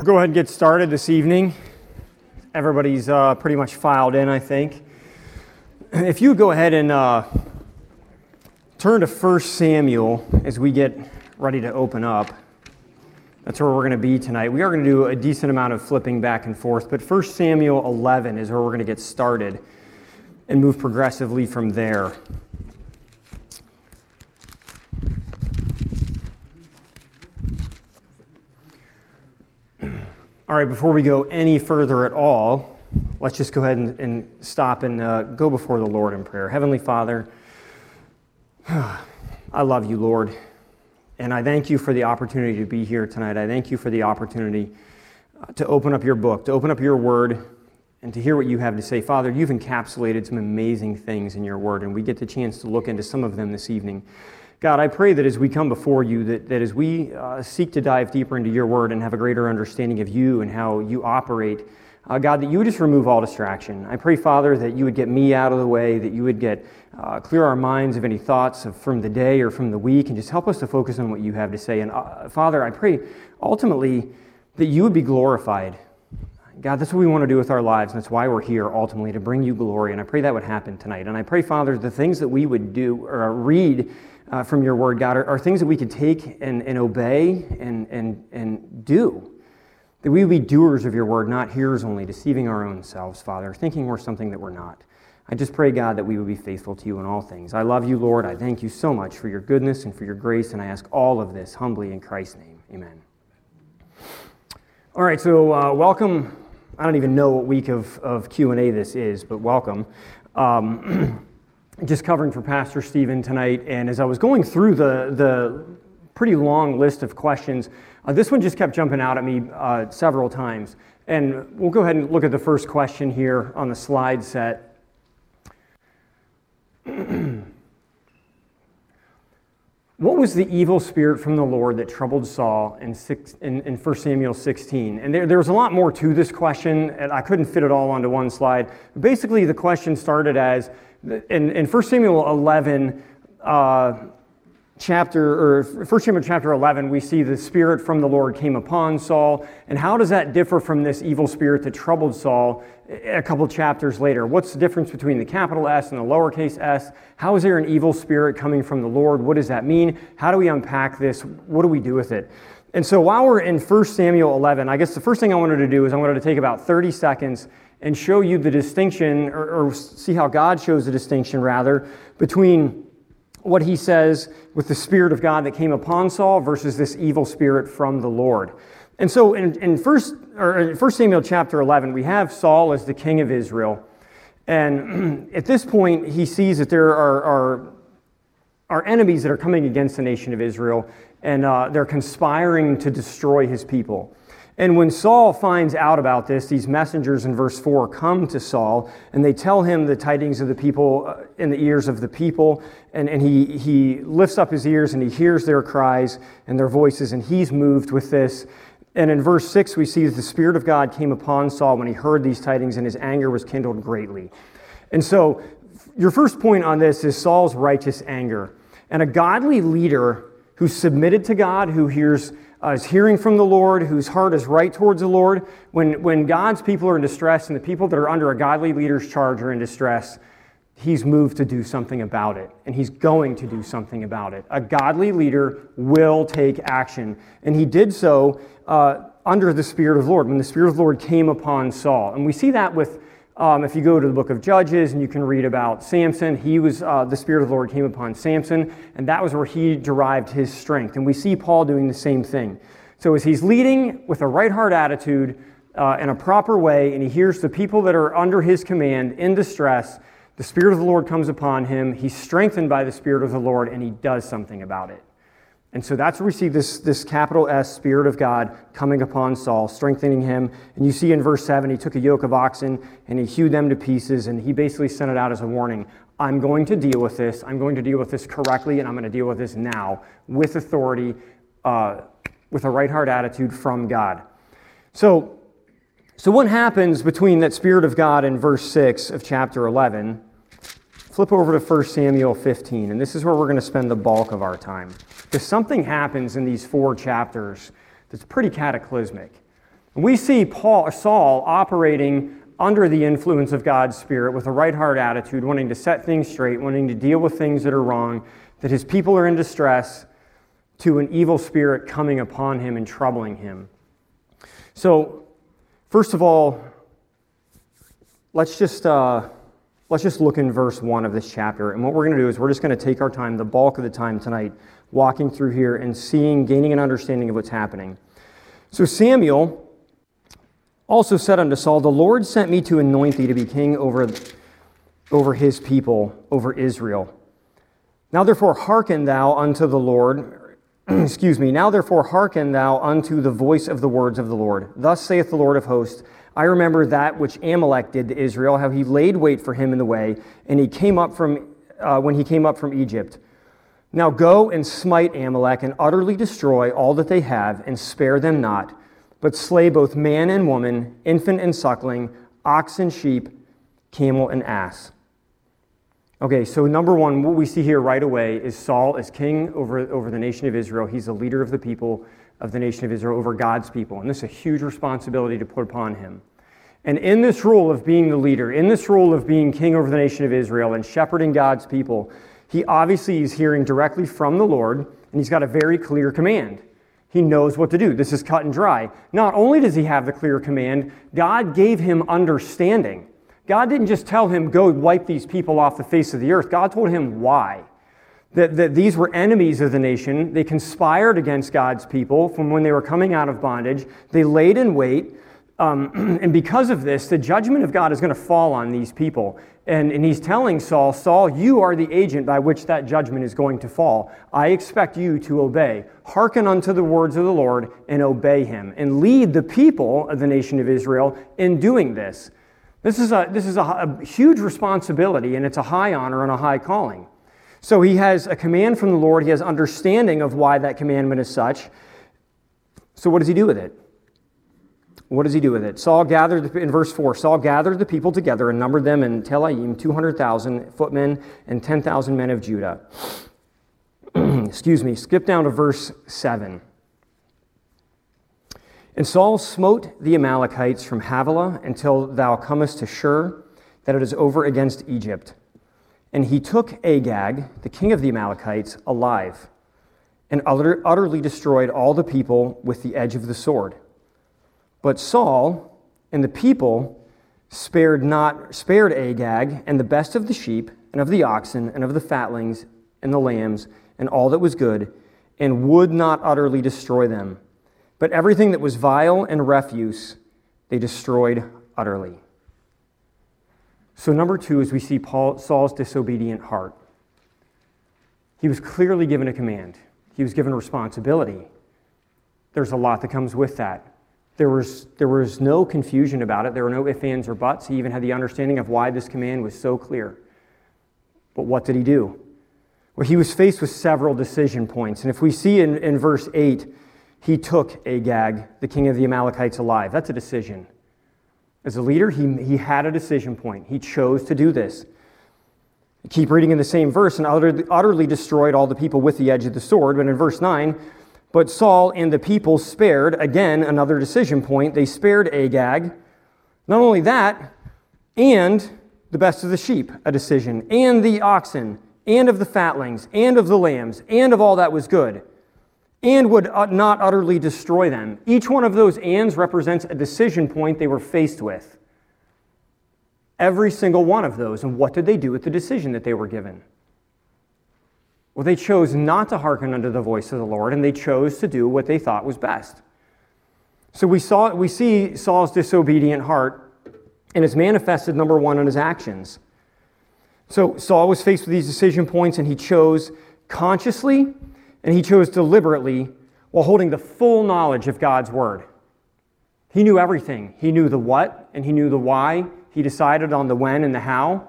We'll go ahead and get started this evening. Everybody's uh, pretty much filed in, I think. If you go ahead and uh, turn to 1 Samuel as we get ready to open up, that's where we're going to be tonight. We are going to do a decent amount of flipping back and forth, but 1 Samuel 11 is where we're going to get started and move progressively from there. All right, before we go any further at all, let's just go ahead and, and stop and uh, go before the Lord in prayer. Heavenly Father, I love you, Lord, and I thank you for the opportunity to be here tonight. I thank you for the opportunity uh, to open up your book, to open up your word, and to hear what you have to say. Father, you've encapsulated some amazing things in your word, and we get the chance to look into some of them this evening. God, I pray that as we come before you, that, that as we uh, seek to dive deeper into your word and have a greater understanding of you and how you operate, uh, God, that you would just remove all distraction. I pray, Father, that you would get me out of the way, that you would get uh, clear our minds of any thoughts of, from the day or from the week, and just help us to focus on what you have to say. And uh, Father, I pray ultimately that you would be glorified. God, that's what we want to do with our lives, and that's why we're here ultimately to bring you glory. And I pray that would happen tonight. And I pray, Father, the things that we would do or read uh, from your word, God, are, are, things that we could take and, and obey and, and, and do. That we would be doers of your word, not hearers only, deceiving our own selves, Father, thinking we're something that we're not. I just pray, God, that we would be faithful to you in all things. I love you, Lord. I thank you so much for your goodness and for your grace, and I ask all of this humbly in Christ's name. Amen. All right, so uh, welcome. I don't even know what week of, of Q&A this is, but welcome. Um, just covering for Pastor Stephen tonight, and as I was going through the, the pretty long list of questions, uh, this one just kept jumping out at me uh, several times. And we'll go ahead and look at the first question here on the slide set. what was the evil spirit from the Lord that troubled Saul in, six, in, in 1 Samuel 16? And there, there was a lot more to this question, and I couldn't fit it all onto one slide. Basically, the question started as in, in 1 Samuel 11, uh, chapter, or 1 Samuel chapter 11, we see the spirit from the Lord came upon Saul. And how does that differ from this evil spirit that troubled Saul a couple chapters later? What's the difference between the capital S and the lowercase s? How is there an evil spirit coming from the Lord? What does that mean? How do we unpack this? What do we do with it? And so while we're in 1 Samuel 11, I guess the first thing I wanted to do is I wanted to take about 30 seconds and show you the distinction, or, or, see how God shows the distinction, rather, between what he says with the Spirit of God that came upon Saul versus this evil spirit from the Lord. And so in, in, first, or in 1 Samuel chapter 11, we have Saul as the king of Israel. And at this point, he sees that there are, are, are enemies that are coming against the nation of Israel, and uh, they're conspiring to destroy his people. And when Saul finds out about this, these messengers in verse 4 come to Saul and they tell him the tidings of the people uh, in the ears of the people. And, and he, he lifts up his ears and he hears their cries and their voices, and he's moved with this. And in verse 6, we see that the Spirit of God came upon Saul when he heard these tidings, and his anger was kindled greatly. And so, your first point on this is Saul's righteous anger. And a godly leader who's submitted to God, who hears uh, is hearing from the Lord, whose heart is right towards the Lord. When, when God's people are in distress and the people that are under a godly leader's charge are in distress, he's moved to do something about it, and he's going to do something about it. A godly leader will take action, and he did so uh, under the Spirit of the Lord, when the Spirit of the Lord came upon Saul. And we see that with um, if you go to the book of Judges and you can read about Samson, he was, uh, the Spirit of the Lord came upon Samson, and that was where he derived his strength. And we see Paul doing the same thing. So as he's leading with a right heart attitude uh, in a proper way, and he hears the people that are under his command in distress, the Spirit of the Lord comes upon him. He's strengthened by the Spirit of the Lord, and he does something about it. And so that's where we see this, this capital S Spirit of God coming upon Saul, strengthening him. And you see in verse 7, he took a yoke of oxen and he hewed them to pieces, and he basically sent it out as a warning. I'm going to deal with this. I'm going to deal with this correctly, and I'm going to deal with this now with authority, uh, with a right heart attitude from God. So, so, what happens between that Spirit of God in verse 6 of chapter 11? Flip over to 1 Samuel 15, and this is where we're going to spend the bulk of our time. Because something happens in these four chapters that's pretty cataclysmic. And we see Paul, Saul operating under the influence of God's Spirit with a right heart attitude, wanting to set things straight, wanting to deal with things that are wrong, that his people are in distress, to an evil spirit coming upon him and troubling him. So, first of all, let's just, uh, let's just look in verse 1 of this chapter. And what we're going to do is we're just going to take our time, the bulk of the time tonight, walking through here and seeing, gaining an understanding of what's happening. So, Samuel also said unto Saul, The Lord sent me to anoint thee to be king over, over his people, over Israel. Now therefore hearken thou unto the Lord, excuse me, now therefore hearken thou unto the voice of the words of the Lord. Thus saith the Lord of hosts, I remember that which Amalek did to Israel, how he laid wait for him in the way, and he came up from, uh, when he came up from Egypt. Now go and smite Amalek and utterly destroy all that they have, and spare them not but slay both man and woman, infant and suckling, ox and sheep, camel and ass. Okay, so number one, what we see here right away is Saul as king over, over the nation of Israel. He's the leader of the people of the nation of Israel over God's people. And this is a huge responsibility to put upon him. And in this role of being the leader, in this role of being king over the nation of Israel and shepherding God's people, he obviously is hearing directly from the Lord, and he's got a very clear command. He knows what to do. This is cut and dry. Not only does he have the clear command, God gave him understanding. God didn't just tell him, go wipe these people off the face of the earth. God told him why. That, that these were enemies of the nation. They conspired against God's people from when they were coming out of bondage. They laid in wait. Um, and because of this, the judgment of God is going to fall on these people. And, and he's telling Saul, Saul, you are the agent by which that judgment is going to fall. I expect you to obey. Hearken unto the words of the Lord and obey him, and lead the people of the nation of Israel in doing this. This is, a, this is a, a huge responsibility, and it's a high honor and a high calling. So he has a command from the Lord, he has understanding of why that commandment is such. So, what does he do with it? What does he do with it? Saul gathered, in verse 4, Saul gathered the people together and numbered them in Telaim 200,000 footmen and 10,000 men of Judah. Excuse me, skip down to verse 7. And Saul smote the Amalekites from Havilah until thou comest to Shur, that it is over against Egypt. And he took Agag, the king of the Amalekites, alive, and utterly destroyed all the people with the edge of the sword. But Saul and the people spared not spared Agag and the best of the sheep and of the oxen and of the fatlings and the lambs and all that was good, and would not utterly destroy them. But everything that was vile and refuse, they destroyed utterly. So, number two is we see Paul, Saul's disobedient heart. He was clearly given a command, he was given responsibility. There's a lot that comes with that. There was, there was no confusion about it. There were no ifs, ands, or buts. He even had the understanding of why this command was so clear. But what did he do? Well, he was faced with several decision points. And if we see in, in verse 8, he took Agag, the king of the Amalekites, alive. That's a decision. As a leader, he, he had a decision point. He chose to do this. Keep reading in the same verse and utterly, utterly destroyed all the people with the edge of the sword. But in verse 9, but Saul and the people spared, again, another decision point, they spared Agag. Not only that, and the best of the sheep, a decision, and the oxen, and of the fatlings, and of the lambs, and of all that was good, and would uh, not utterly destroy them. Each one of those ands represents a decision point they were faced with. Every single one of those. And what did they do with the decision that they were given? Well, they chose not to hearken unto the voice of the Lord, and they chose to do what they thought was best. So we, saw, we see Saul's disobedient heart, and it's manifested, number one, in his actions. So Saul was faced with these decision points, and he chose consciously and he chose deliberately while holding the full knowledge of God's word. He knew everything. He knew the what and he knew the why. He decided on the when and the how.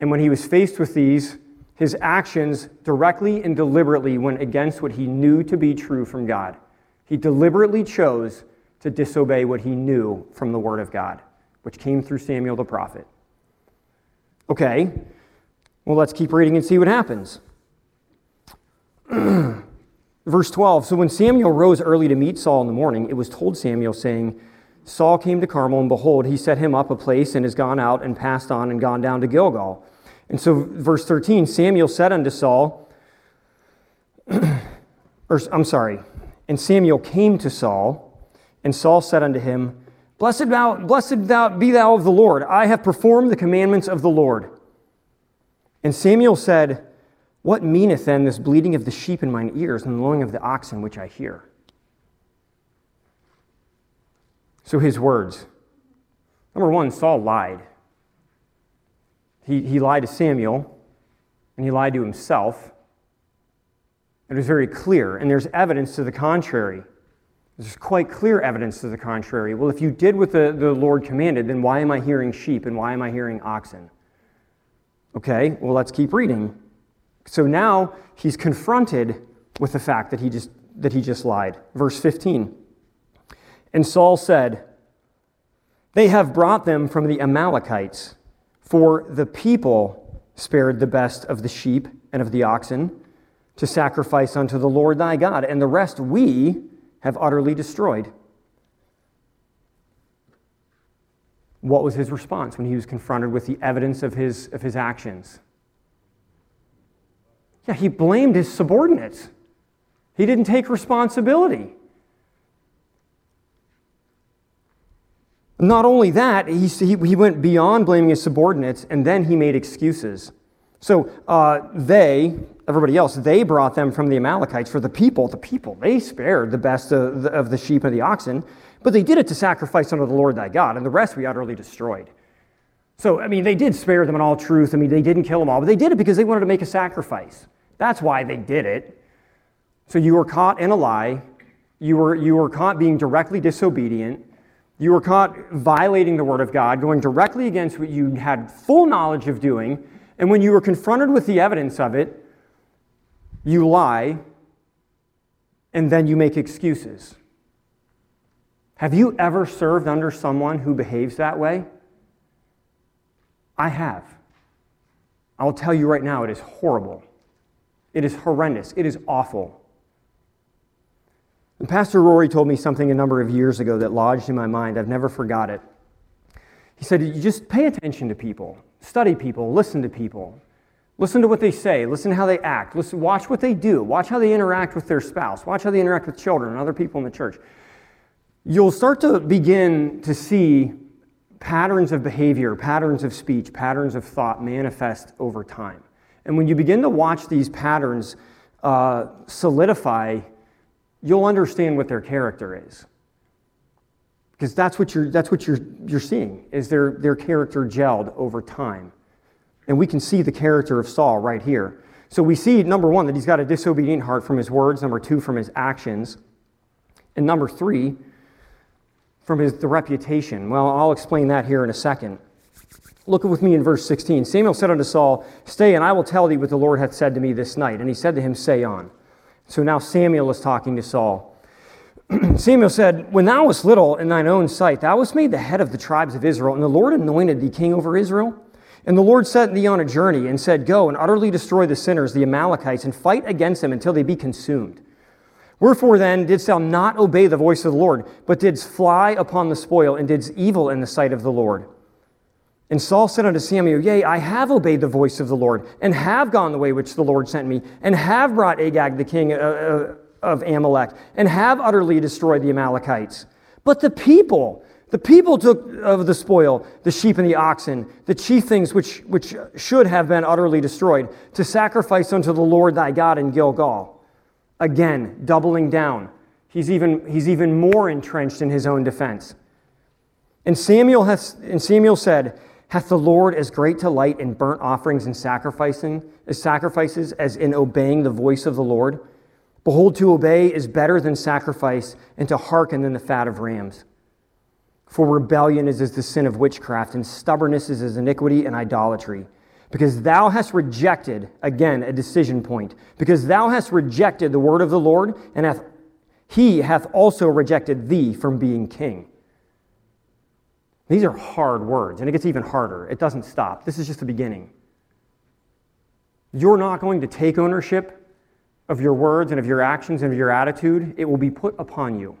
And when he was faced with these, his actions directly and deliberately went against what he knew to be true from God. He deliberately chose to disobey what he knew from the Word of God, which came through Samuel the prophet. Okay, well, let's keep reading and see what happens. Verse 12 So when Samuel rose early to meet Saul in the morning, it was told Samuel, saying, Saul came to Carmel, and behold, he set him up a place and has gone out and passed on and gone down to Gilgal. And so, verse 13 Samuel said unto Saul, or I'm sorry, and Samuel came to Saul, and Saul said unto him, Blessed, thou, blessed thou, be thou of the Lord. I have performed the commandments of the Lord. And Samuel said, What meaneth then this bleating of the sheep in mine ears and the lowing of the oxen which I hear? So his words. Number one, Saul lied. He, he lied to Samuel, and he lied to himself. It was very clear, and there's evidence to the contrary. There's quite clear evidence to the contrary. Well, if you did what the, the Lord commanded, then why am I hearing sheep and why am I hearing oxen? Okay, well, let's keep reading. So now he's confronted with the fact that he just, that he just lied. Verse 15. And Saul said, They have brought them from the Amalekites, for the people spared the best of the sheep and of the oxen to sacrifice unto the Lord thy God, and the rest we have utterly destroyed. What was his response when he was confronted with the evidence of his, of his actions? Yeah, he blamed his subordinates. He didn't take responsibility. Not only that, he, he went beyond blaming his subordinates and then he made excuses. So uh, they, everybody else, they brought them from the Amalekites for the people. The people, they spared the best of the, of the sheep and the oxen, but they did it to sacrifice unto the Lord thy God, and the rest we utterly destroyed. So, I mean, they did spare them in all truth. I mean, they didn't kill them all, but they did it because they wanted to make a sacrifice. That's why they did it. So you were caught in a lie. You were, you were caught being directly disobedient. You were caught violating the word of God, going directly against what you had full knowledge of doing. And when you were confronted with the evidence of it, you lie and then you make excuses. Have you ever served under someone who behaves that way? I have. I'll tell you right now, it is horrible. It is horrendous. It is awful. And Pastor Rory told me something a number of years ago that lodged in my mind. I've never forgot it. He said, You just pay attention to people, study people, listen to people. Listen to what they say. Listen to how they act. Listen, watch what they do. Watch how they interact with their spouse. Watch how they interact with children and other people in the church. You'll start to begin to see patterns of behavior, patterns of speech, patterns of thought manifest over time. And when you begin to watch these patterns uh, solidify, you'll understand what their character is. Because that's what you're, that's what you're, you're seeing, is their, their character gelled over time. And we can see the character of Saul right here. So we see, number one, that he's got a disobedient heart from his words, number two, from his actions, and number three, from his, the reputation. Well, I'll explain that here in a second. Look with me in verse 16. Samuel said unto Saul, Stay, and I will tell thee what the Lord hath said to me this night. And he said to him, Say on. So now Samuel is talking to Saul. Samuel said, When thou wast little in thine own sight, thou wast made the head of the tribes of Israel, and the Lord anointed thee king over Israel. And the Lord sent thee on a journey and said, Go and utterly destroy the sinners, the Amalekites, and fight against them until they be consumed. Wherefore then didst thou not obey the voice of the Lord, but didst fly upon the spoil, and didst evil in the sight of the Lord? And Saul said unto Samuel, Yea, I have obeyed the voice of the Lord, and have gone the way which the Lord sent me, and have brought Agag the king uh, uh, of Amalek, and have utterly destroyed the Amalekites. But the people, the people took of the spoil, the sheep and the oxen, the chief things which, which should have been utterly destroyed, to sacrifice unto the Lord thy God in Gilgal. Again, doubling down. He's even, he's even more entrenched in his own defense. And Samuel, has, and Samuel said, Hath the Lord as great delight in burnt offerings and sacrificing, as sacrifices as in obeying the voice of the Lord? Behold, to obey is better than sacrifice, and to hearken than the fat of rams. For rebellion is as the sin of witchcraft, and stubbornness is as iniquity and idolatry. Because thou hast rejected, again, a decision point, because thou hast rejected the word of the Lord, and hath, he hath also rejected thee from being king. These are hard words, and it gets even harder. It doesn't stop. This is just the beginning. You're not going to take ownership of your words and of your actions and of your attitude. It will be put upon you.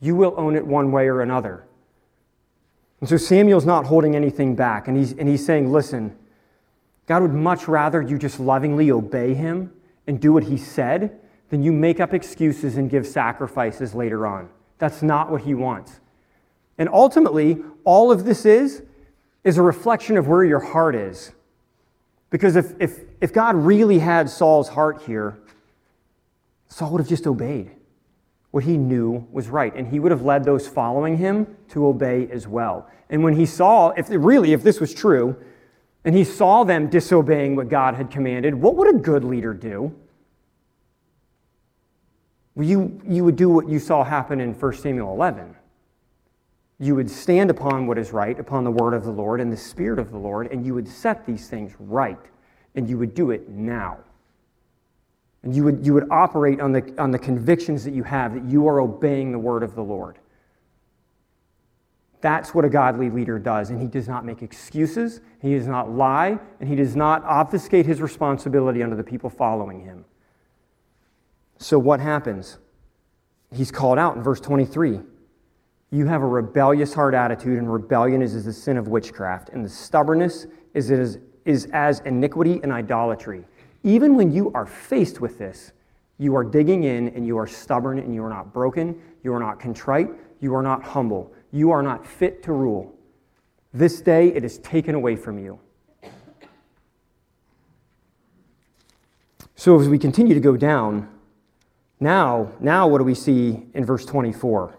You will own it one way or another. And so Samuel's not holding anything back, and he's, and he's saying, Listen, God would much rather you just lovingly obey him and do what he said than you make up excuses and give sacrifices later on. That's not what he wants. And ultimately, all of this is, is a reflection of where your heart is. Because if, if, if God really had Saul's heart here, Saul would have just obeyed what he knew was right. And he would have led those following him to obey as well. And when he saw, if really, if this was true, and he saw them disobeying what God had commanded, what would a good leader do? Well, you, you would do what you saw happen in 1 Samuel 11. You would stand upon what is right, upon the word of the Lord and the Spirit of the Lord, and you would set these things right, and you would do it now. And you would, you would operate on the, on the convictions that you have that you are obeying the word of the Lord. That's what a godly leader does. And he does not make excuses, he does not lie, and he does not obfuscate his responsibility under the people following him. So, what happens? He's called out in verse 23. You have a rebellious heart attitude, and rebellion is, is the sin of witchcraft, and the stubbornness is, is, is as iniquity and idolatry. Even when you are faced with this, you are digging in and you are stubborn and you are not broken, you are not contrite, you are not humble, you are not fit to rule. This day it is taken away from you. So as we continue to go down, now, now what do we see in verse 24?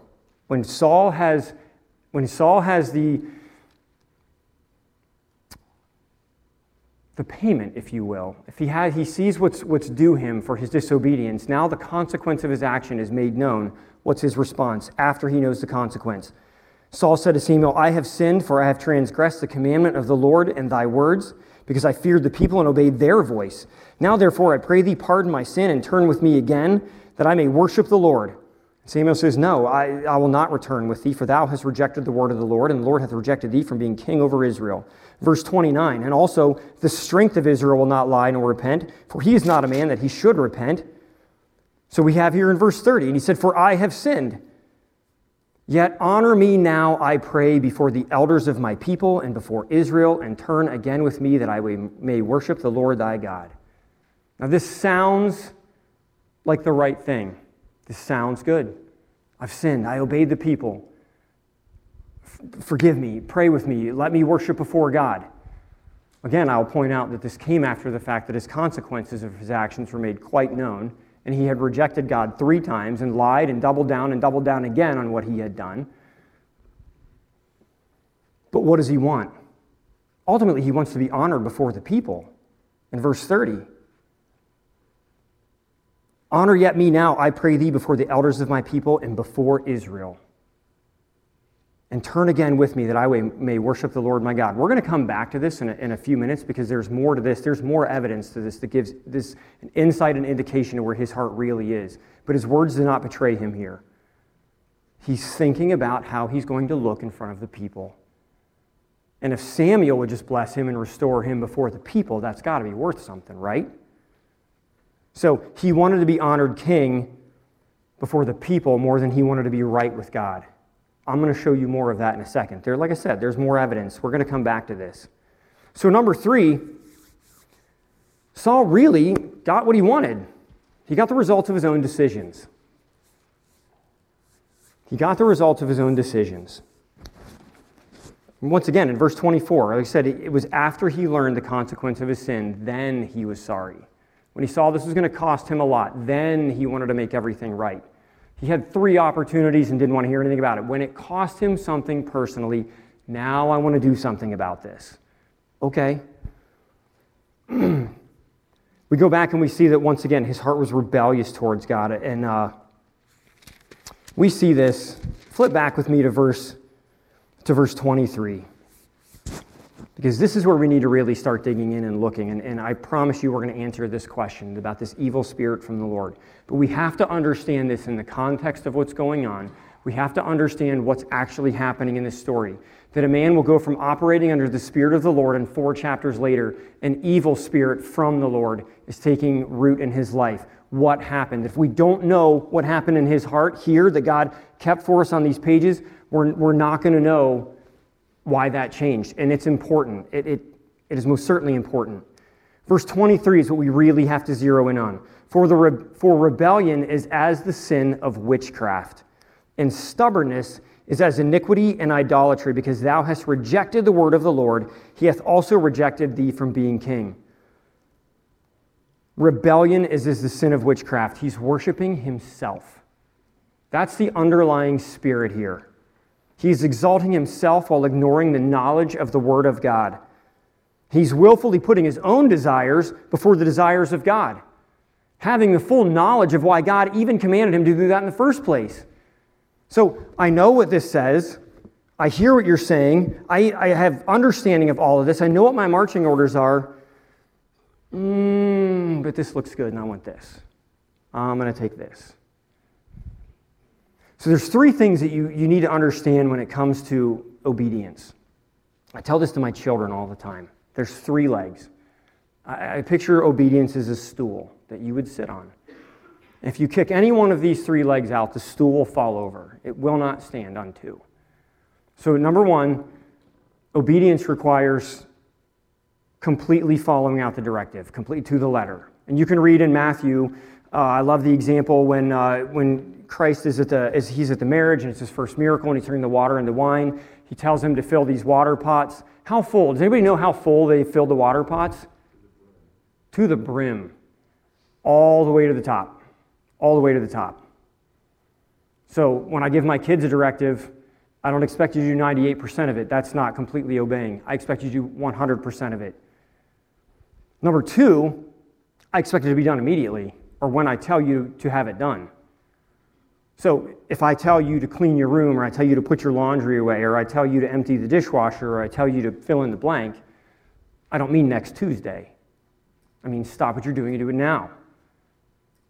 When Saul has when Saul has the the payment, if you will. If he, has, he sees what's, what's due him for his disobedience, now the consequence of his action is made known. What's his response after he knows the consequence? Saul said to Samuel, I have sinned, for I have transgressed the commandment of the Lord and thy words, because I feared the people and obeyed their voice. Now, therefore, I pray thee, pardon my sin and turn with me again, that I may worship the Lord. Samuel says, No, I, I will not return with thee, for thou hast rejected the word of the Lord, and the Lord hath rejected thee from being king over Israel. Verse 29, and also the strength of Israel will not lie nor repent, for he is not a man that he should repent. So we have here in verse 30, and he said, For I have sinned. Yet honor me now, I pray, before the elders of my people and before Israel, and turn again with me that I may worship the Lord thy God. Now, this sounds like the right thing. This sounds good. I've sinned. I obeyed the people forgive me, pray with me, let me worship before God. Again, I'll point out that this came after the fact that his consequences of his actions were made quite known, and he had rejected God three times and lied and doubled down and doubled down again on what he had done. But what does he want? Ultimately, he wants to be honored before the people. In verse 30, Honor yet me now, I pray thee, before the elders of my people and before Israel and turn again with me that I may worship the Lord my God. We're going to come back to this in a, in a few minutes because there's more to this. There's more evidence to this that gives this an insight and indication of where his heart really is. But his words do not betray him here. He's thinking about how he's going to look in front of the people. And if Samuel would just bless him and restore him before the people, that's got to be worth something, right? So he wanted to be honored king before the people more than he wanted to be right with God. I'm going to show you more of that in a second. There, like I said, there's more evidence. We're going to come back to this. So, number three, Saul really got what he wanted. He got the results of his own decisions. He got the results of his own decisions. once again, in verse 24, like I said, it was after he learned the consequence of his sin, then he was sorry. When he saw this was going to cost him a lot, then he wanted to make everything right. He had three opportunities and didn't want to hear anything about it. When it cost him something personally, now I want to do something about this. Okay. we go back and we see that once again, his heart was rebellious towards God. And uh, we see this. Flip back with me to verse, to verse 23 because this is where we need to really start digging in and looking. And, and I promise you, we're going to answer this question about this evil spirit from the Lord. But we have to understand this in the context of what's going on. We have to understand what's actually happening in this story. That a man will go from operating under the Spirit of the Lord, and four chapters later, an evil spirit from the Lord is taking root in his life. What happened? If we don't know what happened in his heart here that God kept for us on these pages, we're, we're not going to know why that changed. And it's important. It, it, it is most certainly important. Verse 23 is what we really have to zero in on. For, the re- for rebellion is as the sin of witchcraft, and stubbornness is as iniquity and idolatry, because thou hast rejected the word of the Lord. He hath also rejected thee from being king. Rebellion is as the sin of witchcraft. He's worshiping himself. That's the underlying spirit here. He's exalting himself while ignoring the knowledge of the Word of God. He's willfully putting his own desires before the desires of God, having the full knowledge of why God even commanded him to do that in the first place. So I know what this says. I hear what you're saying. I, I have understanding of all of this. I know what my marching orders are. Mm, but this looks good and I want this. I'm going to take this. So there's three things that you, you need to understand when it comes to obedience. I tell this to my children all the time. There's three legs. I, I picture obedience as a stool that you would sit on. If you kick any one of these three legs out, the stool will fall over. It will not stand on two. So, number one, obedience requires completely following out the directive, complete to the letter. And you can read in Matthew, uh, I love the example when, uh, when Christ is at the, is, he's at the marriage and it's his first miracle and he's turning the water into wine. He tells him to fill these water pots. How full? Does anybody know how full they filled the water pots? To the brim. All the way to the top. All the way to the top. So when I give my kids a directive, I don't expect you to do 98% of it. That's not completely obeying. I expect you to do 100% of it. Number two, I expect it to be done immediately or when I tell you to have it done. So if I tell you to clean your room, or I tell you to put your laundry away, or I tell you to empty the dishwasher, or I tell you to fill in the blank, I don't mean next Tuesday. I mean stop what you're doing and do it now.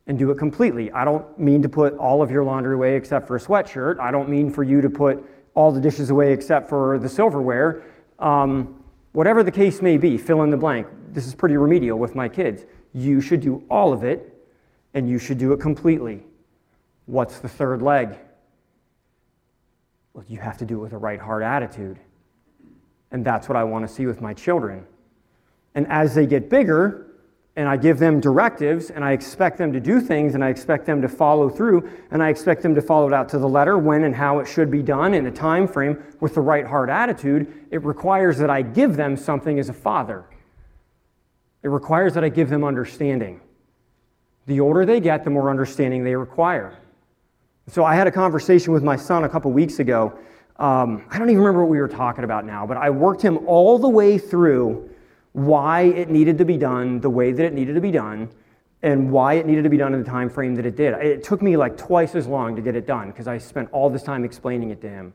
And do it completely. I don't mean to put all of your laundry away except for a sweatshirt. I don't mean for you to put all the dishes away except for the silverware. Um, whatever the case may be, fill in the blank. This is pretty remedial with my kids. You should do all of it, and you should do it completely. What's the third leg? Well, you have to do it with a right heart attitude. And that's what I want to see with my children. And as they get bigger, and I give them directives, and I expect them to do things, and I expect them to follow through, and I expect them to follow it out to the letter when and how it should be done in a time frame with the right heart attitude, it requires that I give them something as a father. It requires that I give them understanding. The older they get, the more understanding they require. So I had a conversation with my son a couple weeks ago. Um, I don't even remember what we were talking about now, but I worked him all the way through why it needed to be done the way that it needed to be done and why it needed to be done in the time frame that it did. It took me like twice as long to get it done because I spent all this time explaining it to him.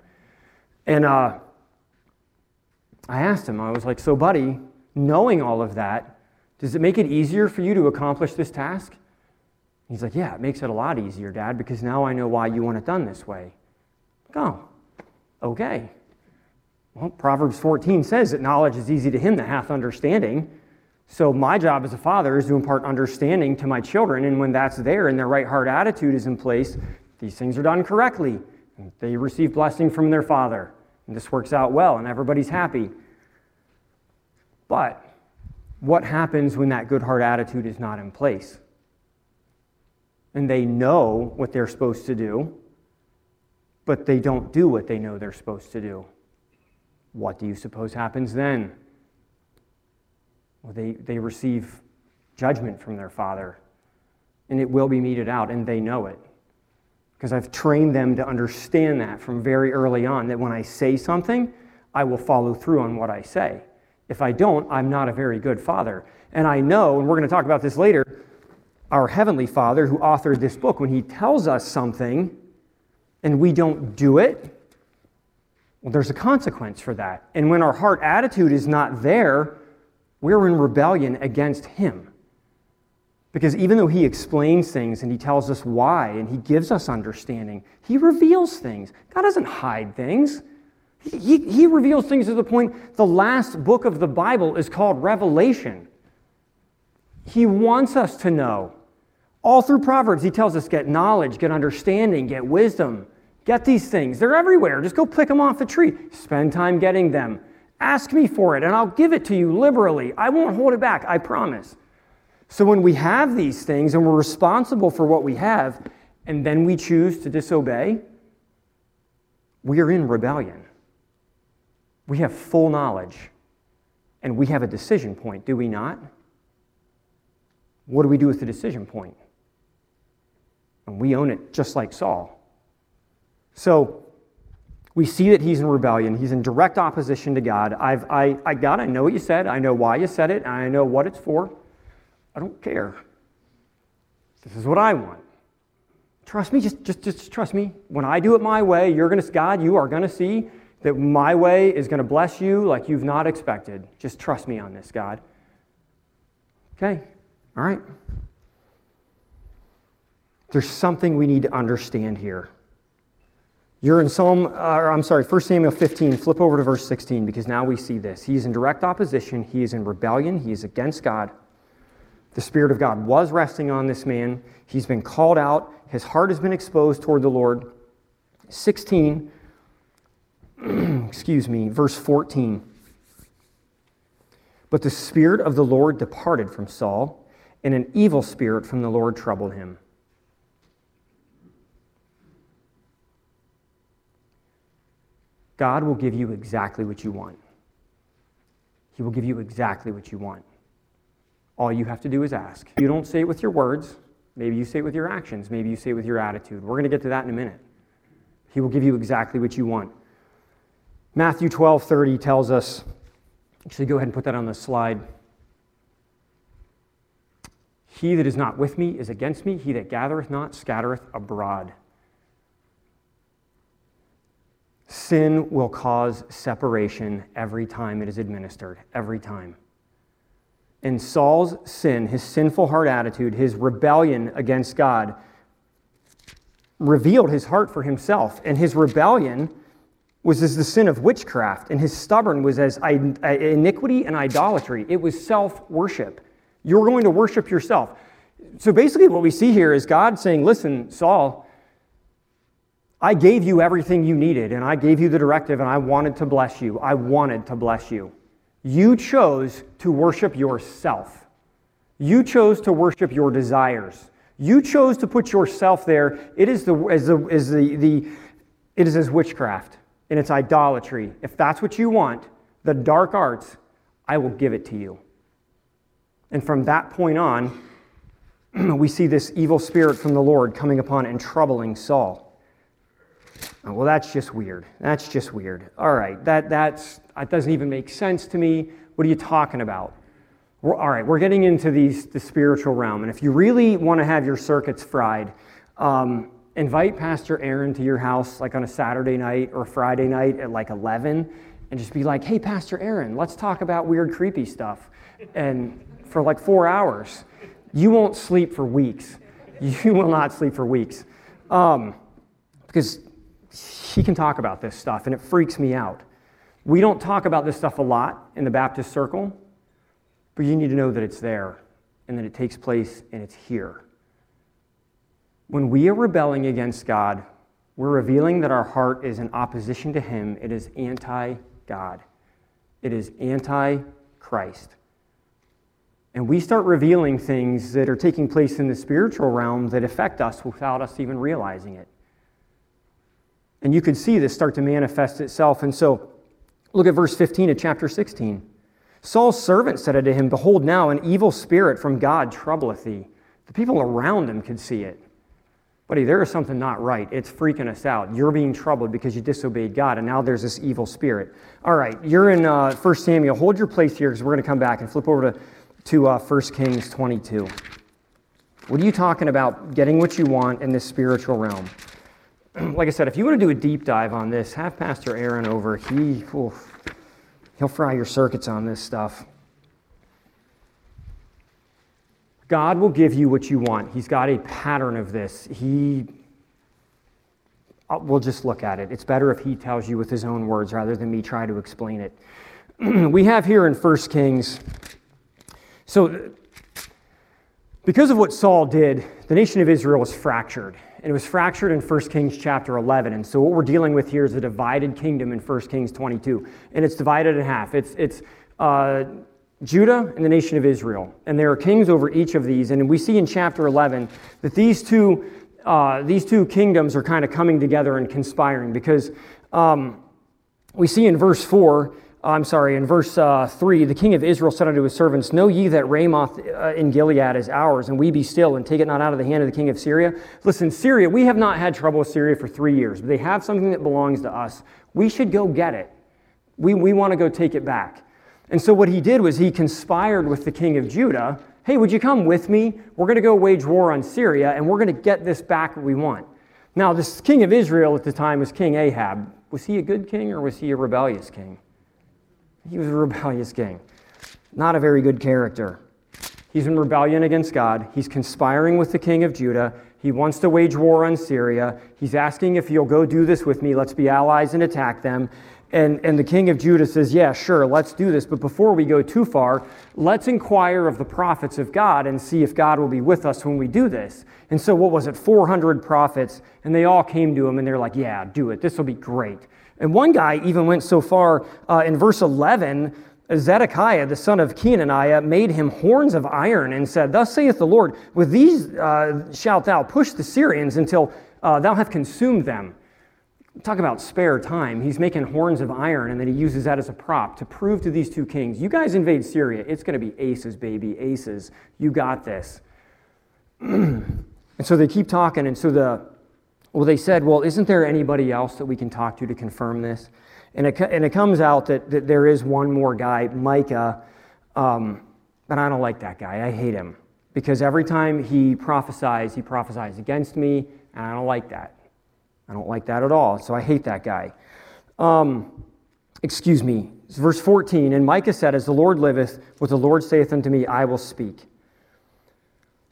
And uh, I asked him, I was like, So, buddy, knowing all of that, does it make it easier for you to accomplish this task? He's like, Yeah, it makes it a lot easier, Dad, because now I know why you want it done this way. Oh, okay. Well, Proverbs 14 says that knowledge is easy to him that hath understanding. So, my job as a father is to impart understanding to my children, and when that's there and their right heart attitude is in place, these things are done correctly. They receive blessing from their father, and this works out well, and everybody's happy. But what happens when that good heart attitude is not in place? And they know what they're supposed to do, but they don't do what they know they're supposed to do. What do you suppose happens then? Well, they, they receive judgment from their father, and it will be meted out, and they know it. Because I've trained them to understand that from very early on that when I say something, I will follow through on what I say. If I don't, I'm not a very good father. And I know, and we're going to talk about this later, our Heavenly Father who authored this book, when He tells us something and we don't do it, well, there's a consequence for that. And when our heart attitude is not there, we're in rebellion against Him. Because even though He explains things and He tells us why and He gives us understanding, He reveals things. God doesn't hide things. He, he, reveals things to the point the last book of the Bible is called Revelation. He wants us to know all through Proverbs, he tells us get knowledge, get understanding, get wisdom, Get these things. They're everywhere. Just go pick them off the tree. Spend time getting them. Ask me for it, and I'll give it to you liberally. I won't hold it back, I promise. So when we have these things and we're responsible for what we have, and then we choose to disobey, we are in rebellion. We have full knowledge, and we have a decision point, do we not? What do we do with the decision point? And we own it just like Saul. So we see that he's in rebellion. He's in direct opposition to God. I've, I, I, God, I know what you said. I know why you said it. I know what it's for. I don't care. This is what I want. Trust me, just, just, just trust me. When I do it my way, you're going to, God, you are going to see that my way is going to bless you like you've not expected. Just trust me on this, God. Okay, all right. There's something we need to understand here. You're in Psalm, uh, I'm sorry, 1 Samuel 15. Flip over to verse 16 because now we see this. He's in direct opposition. He is in rebellion. He is against God. The Spirit of God was resting on this man. He's been called out. His heart has been exposed toward the Lord. 16, excuse me, verse 14. But the Spirit of the Lord departed from Saul, and an evil spirit from the Lord troubled him. God will give you exactly what you want. He will give you exactly what you want. All you have to do is ask. You don't say it with your words. Maybe you say it with your actions. Maybe you say it with your attitude. We're going to get to that in a minute. He will give you exactly what you want. Matthew 12 30 tells us, actually, go ahead and put that on the slide. He that is not with me is against me. He that gathereth not scattereth abroad. Sin will cause separation every time it is administered, every time. And Saul's sin, his sinful heart attitude, his rebellion against God, revealed his heart for himself. And his rebellion was as the sin of witchcraft, and his stubborn was as iniquity and idolatry. It was self worship. You're going to worship yourself. So basically, what we see here is God saying, Listen, Saul, I gave you everything you needed, and I gave you the directive, and I wanted to bless you. I wanted to bless you. You chose to worship yourself. You chose to worship your desires. You chose to put yourself there. It is the, as the, the, the it is as witchcraft and it's idolatry. If that's what you want, the dark arts, I will give it to you. And from that point on, we see this evil spirit from the Lord coming upon and troubling Saul. Well, that's just weird. That's just weird. All right, that, that's, that doesn't even make sense to me. What are you talking about? We're, all right, we're getting into these, the spiritual realm. And if you really want to have your circuits fried, um, invite Pastor Aaron to your house like on a Saturday night or Friday night at like 11 and just be like, hey, Pastor Aaron, let's talk about weird, creepy stuff. And for like four hours, you won't sleep for weeks. You will not sleep for weeks. Um, because he can talk about this stuff, and it freaks me out. We don't talk about this stuff a lot in the Baptist circle, but you need to know that it's there and that it takes place and it's here. When we are rebelling against God, we're revealing that our heart is in opposition to Him. It is anti God, it is anti Christ. And we start revealing things that are taking place in the spiritual realm that affect us without us even realizing it. And you could see this start to manifest itself. And so, look at verse 15 of chapter 16. Saul's servant said unto him, Behold, now an evil spirit from God troubleth thee. The people around him could see it. Buddy, there is something not right. It's freaking us out. You're being troubled because you disobeyed God, and now there's this evil spirit. All right, you're in uh, 1 Samuel. Hold your place here because we're going to come back and flip over to, to uh, 1 Kings 22. What are you talking about getting what you want in this spiritual realm? like I said, if you want to do a deep dive on this, have Pastor Aaron over. He, oof, he'll fry your circuits on this stuff. God will give you what you want. He's got a pattern of this. He, uh, we'll just look at it. It's better if he tells you with his own words rather than me try to explain it. we have here in 1 Kings, so because of what Saul did, the nation of Israel was fractured and it was fractured in 1 Kings chapter 11. And so what we're dealing with here is a divided kingdom in 1 Kings 22. And it's divided in half. It's, it's uh, Judah and the nation of Israel. And there are kings over each of these. And we see in chapter 11 that these two, uh, these two kingdoms are kind of coming together and conspiring because um, we see in verse 4 I'm sorry, in verse uh, 3, the king of Israel said unto his servants, Know ye that Ramoth uh, in Gilead is ours, and we be still, and take it not out of the hand of the king of Syria? Listen, Syria, we have not had trouble with Syria for three years, but they have something that belongs to us. We should go get it. We, we want to go take it back. And so what he did was he conspired with the king of Judah. Hey, would you come with me? We're going to go wage war on Syria, and we're going to get this back we want. Now, this king of Israel at the time was King Ahab. Was he a good king or was he a rebellious king? He was a rebellious king. Not a very good character. He's in rebellion against God. He's conspiring with the king of Judah. He wants to wage war on Syria. He's asking if you'll go do this with me. Let's be allies and attack them. And, and the king of Judah says, Yeah, sure, let's do this. But before we go too far, let's inquire of the prophets of God and see if God will be with us when we do this. And so, what was it? 400 prophets. And they all came to him and they're like, Yeah, do it. This will be great. And one guy even went so far uh, in verse 11 Zedekiah, the son of Kenaniah, made him horns of iron and said, Thus saith the Lord, with these uh, shalt thou push the Syrians until uh, thou have consumed them. Talk about spare time. He's making horns of iron, and then he uses that as a prop to prove to these two kings, You guys invade Syria. It's going to be aces, baby, aces. You got this. and so they keep talking, and so the well, they said, Well, isn't there anybody else that we can talk to to confirm this? And it, and it comes out that, that there is one more guy, Micah, um, but I don't like that guy. I hate him because every time he prophesies, he prophesies against me, and I don't like that. I don't like that at all. So I hate that guy. Um, excuse me. Verse 14 And Micah said, As the Lord liveth, what the Lord saith unto me, I will speak.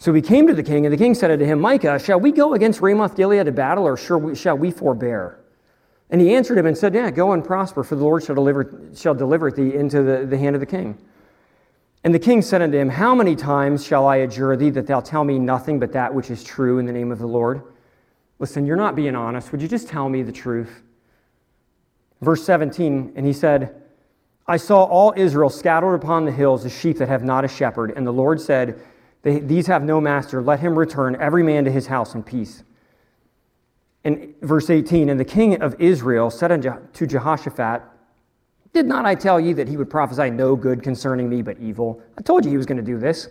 So he came to the king, and the king said unto him, Micah, shall we go against Ramoth Gilead to battle, or shall we forbear? And he answered him and said, Yeah, go and prosper, for the Lord shall deliver, shall deliver thee into the, the hand of the king. And the king said unto him, How many times shall I adjure thee that thou tell me nothing but that which is true in the name of the Lord? Listen, you're not being honest. Would you just tell me the truth? Verse 17, and he said, I saw all Israel scattered upon the hills as sheep that have not a shepherd. And the Lord said, they, these have no master. Let him return, every man to his house in peace. In verse 18, and the king of Israel said unto Jehoshaphat, Did not I tell you that he would prophesy no good concerning me, but evil? I told you he was going to do this.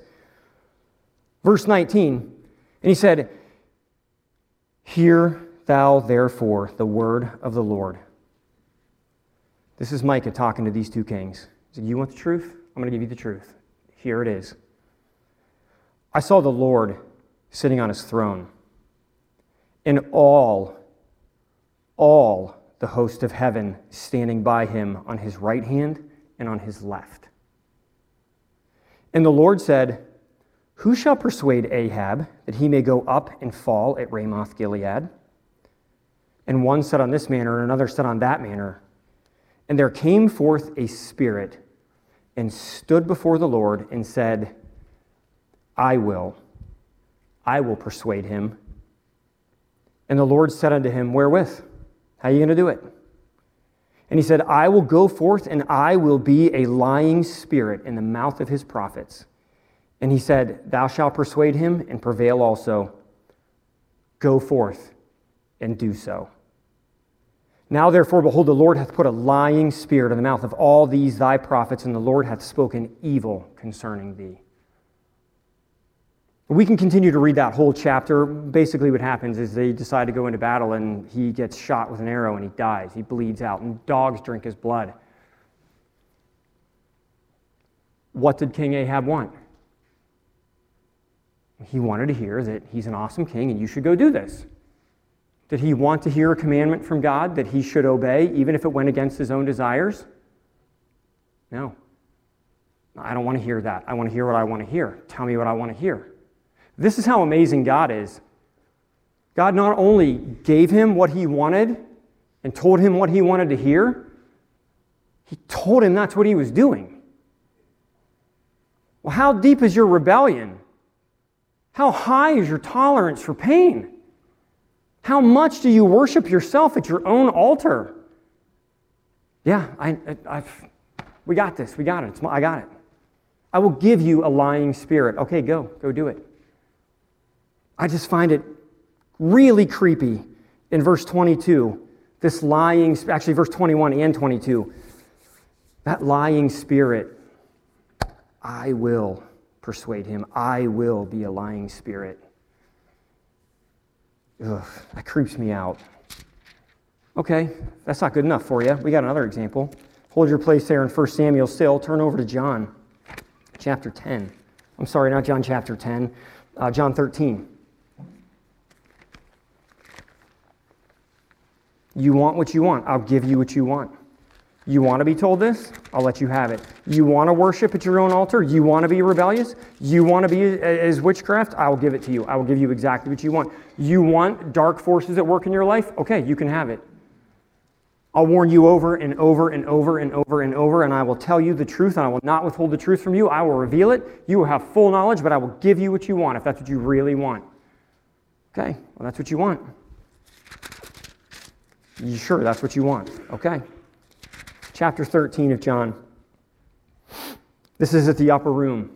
Verse 19, and he said, Hear thou therefore the word of the Lord. This is Micah talking to these two kings. He said, You want the truth? I'm going to give you the truth. Here it is. I saw the Lord sitting on his throne, and all, all the host of heaven standing by him on his right hand and on his left. And the Lord said, Who shall persuade Ahab that he may go up and fall at Ramoth Gilead? And one said on this manner, and another said on that manner. And there came forth a spirit and stood before the Lord and said, I will. I will persuade him. And the Lord said unto him, Wherewith? How are you going to do it? And he said, I will go forth and I will be a lying spirit in the mouth of his prophets. And he said, Thou shalt persuade him and prevail also. Go forth and do so. Now, therefore, behold, the Lord hath put a lying spirit in the mouth of all these thy prophets, and the Lord hath spoken evil concerning thee. We can continue to read that whole chapter. Basically, what happens is they decide to go into battle, and he gets shot with an arrow and he dies. He bleeds out, and dogs drink his blood. What did King Ahab want? He wanted to hear that he's an awesome king and you should go do this. Did he want to hear a commandment from God that he should obey, even if it went against his own desires? No. I don't want to hear that. I want to hear what I want to hear. Tell me what I want to hear. This is how amazing God is. God not only gave him what he wanted and told him what he wanted to hear, he told him that's what he was doing. Well, how deep is your rebellion? How high is your tolerance for pain? How much do you worship yourself at your own altar? Yeah, I, I, we got this. We got it. It's, I got it. I will give you a lying spirit. Okay, go. Go do it. I just find it really creepy in verse 22. This lying, actually, verse 21 and 22. That lying spirit, I will persuade him. I will be a lying spirit. Ugh, that creeps me out. Okay, that's not good enough for you. We got another example. Hold your place there in 1 Samuel still. Turn over to John chapter 10. I'm sorry, not John chapter 10, uh, John 13. You want what you want, I'll give you what you want. You want to be told this? I'll let you have it. You want to worship at your own altar? You want to be rebellious? You want to be as witchcraft? I will give it to you. I will give you exactly what you want. You want dark forces at work in your life? Okay, you can have it. I'll warn you over and over and over and over and over, and I will tell you the truth, and I will not withhold the truth from you. I will reveal it. You will have full knowledge, but I will give you what you want if that's what you really want. Okay, well, that's what you want. You sure that's what you want? Okay. Chapter 13 of John. This is at the upper room,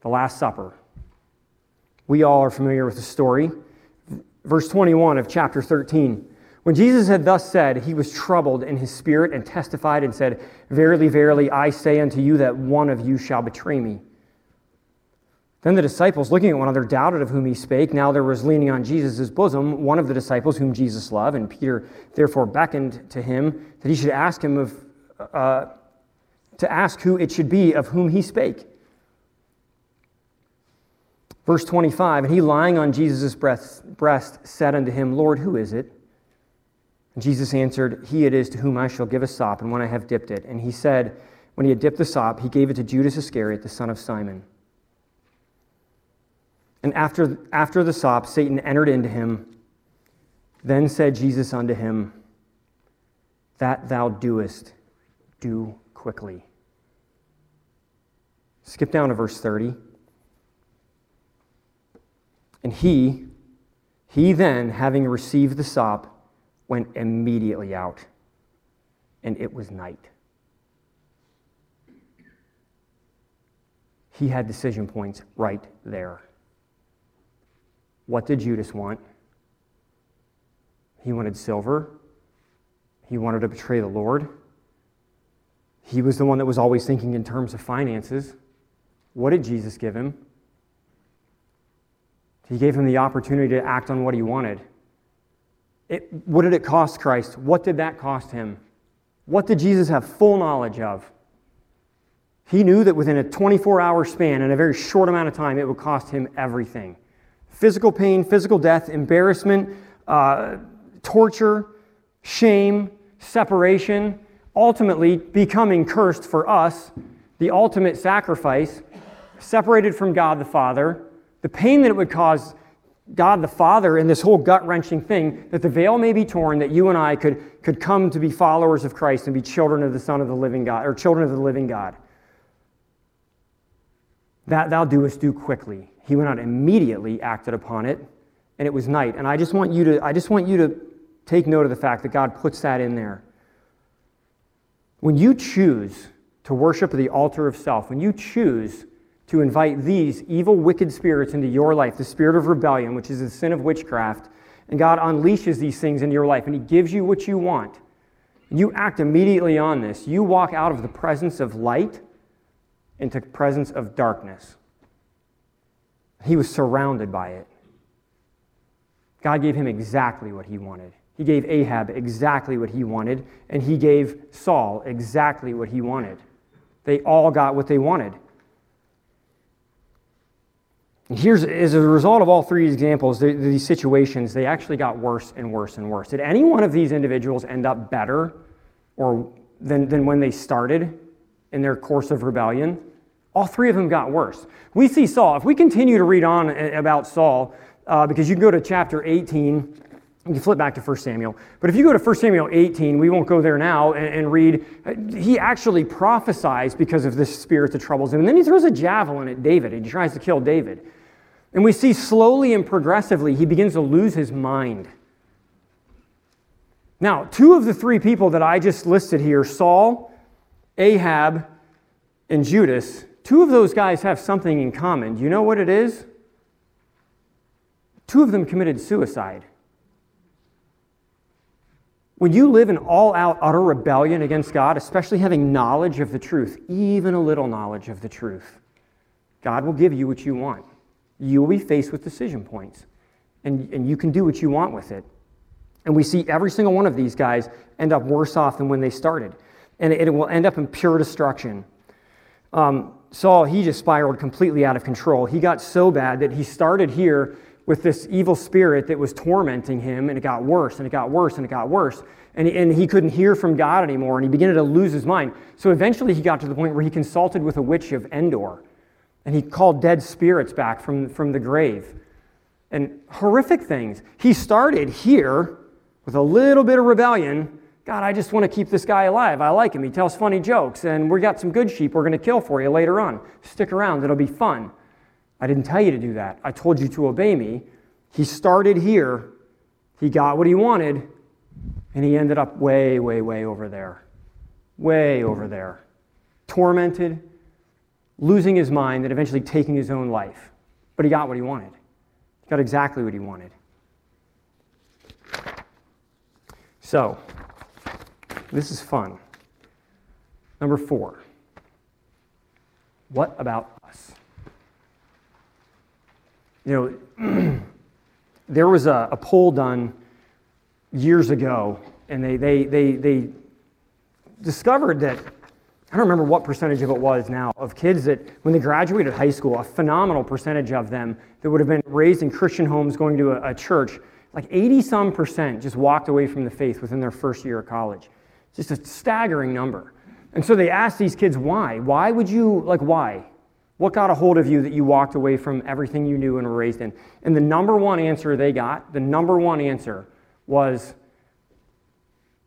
the Last Supper. We all are familiar with the story. Verse 21 of chapter 13. When Jesus had thus said, he was troubled in his spirit and testified and said, Verily, verily, I say unto you that one of you shall betray me. Then the disciples, looking at one another, doubted of whom he spake. Now there was leaning on Jesus' bosom one of the disciples whom Jesus loved, and Peter therefore beckoned to him that he should ask him of, uh, to ask who it should be of whom he spake. Verse 25, and he lying on Jesus' breast, breast said unto him, Lord, who is it? And Jesus answered, He it is to whom I shall give a sop, and when I have dipped it. And he said, When he had dipped the sop, he gave it to Judas Iscariot, the son of Simon. And after, after the sop, Satan entered into him. Then said Jesus unto him, That thou doest, do quickly. Skip down to verse 30. And he, he then, having received the sop, went immediately out, and it was night. He had decision points right there. What did Judas want? He wanted silver. He wanted to betray the Lord. He was the one that was always thinking in terms of finances. What did Jesus give him? He gave him the opportunity to act on what he wanted. It, what did it cost Christ? What did that cost him? What did Jesus have full knowledge of? He knew that within a 24 hour span, in a very short amount of time, it would cost him everything physical pain, physical death, embarrassment, uh, torture, shame, separation, ultimately becoming cursed for us, the ultimate sacrifice, separated from God the Father, the pain that it would cause God the Father in this whole gut wrenching thing that the veil may be torn, that you and I could, could come to be followers of Christ and be children of the Son of the living God, or children of the living God. That thou doest do quickly. He went out immediately, acted upon it, and it was night. And I just want you to, I just want you to take note of the fact that God puts that in there. When you choose to worship the altar of self, when you choose to invite these evil, wicked spirits into your life the spirit of rebellion, which is the sin of witchcraft. And God unleashes these things into your life and He gives you what you want. You act immediately on this. You walk out of the presence of light into presence of darkness. He was surrounded by it. God gave him exactly what he wanted. He gave Ahab exactly what he wanted, and he gave Saul exactly what he wanted. They all got what they wanted. And here's, as a result of all three examples, the, these situations, they actually got worse and worse and worse. Did any one of these individuals end up better or than, than when they started in their course of rebellion? All three of them got worse. We see Saul. If we continue to read on about Saul, uh, because you can go to chapter 18, you can flip back to 1 Samuel. But if you go to 1 Samuel 18, we won't go there now and, and read. Uh, he actually prophesies because of this spirit that troubles him. And then he throws a javelin at David and he tries to kill David. And we see slowly and progressively he begins to lose his mind. Now, two of the three people that I just listed here, Saul, Ahab, and Judas, two of those guys have something in common. Do you know what it is? Two of them committed suicide. When you live in all out, utter rebellion against God, especially having knowledge of the truth, even a little knowledge of the truth, God will give you what you want. You will be faced with decision points, and, and you can do what you want with it. And we see every single one of these guys end up worse off than when they started. And it, it will end up in pure destruction. Um, Saul, he just spiraled completely out of control. He got so bad that he started here with this evil spirit that was tormenting him, and it got worse, and it got worse, and it got worse. And, and he couldn't hear from God anymore, and he began to lose his mind. So eventually he got to the point where he consulted with a witch of Endor, and he called dead spirits back from, from the grave. And horrific things. He started here with a little bit of rebellion. God, I just want to keep this guy alive. I like him. He tells funny jokes, and we got some good sheep we're going to kill for you later on. Stick around, it'll be fun. I didn't tell you to do that. I told you to obey me. He started here, he got what he wanted, and he ended up way, way, way over there. Way over there. Tormented, losing his mind, and eventually taking his own life. But he got what he wanted. He got exactly what he wanted. So, this is fun. Number four. What about us? You know, there was a, a, poll done years ago, and they, they, they, they discovered that, I don't remember what percentage of it was now, of kids that when they graduated high school, a phenomenal percentage of them that would have been raised in Christian homes going to a, a church, like 80 some percent just walked away from the faith within their first year of college. Just a staggering number. And so they asked these kids, why? Why would you, like, why? What got a hold of you that you walked away from everything you knew and were raised in? And the number one answer they got, the number one answer was,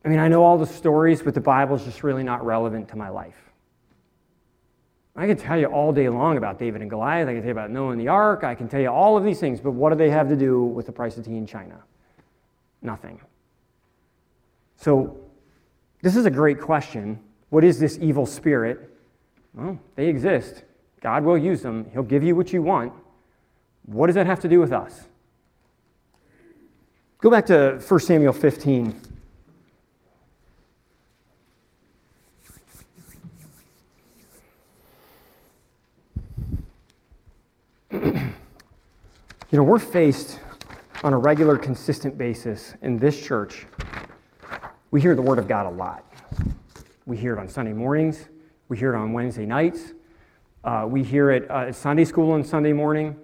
I mean, I know all the stories, but the Bible's just really not relevant to my life. I can tell you all day long about David and Goliath. I can tell you about Noah and the ark. I can tell you all of these things, but what do they have to do with the price of tea in China? Nothing. So, this is a great question. What is this evil spirit? Well, they exist. God will use them, He'll give you what you want. What does that have to do with us? Go back to 1 Samuel 15. you know, we're faced on a regular, consistent basis in this church. We hear the Word of God a lot. We hear it on Sunday mornings, we hear it on Wednesday nights, uh, we hear it uh, at Sunday school on Sunday morning.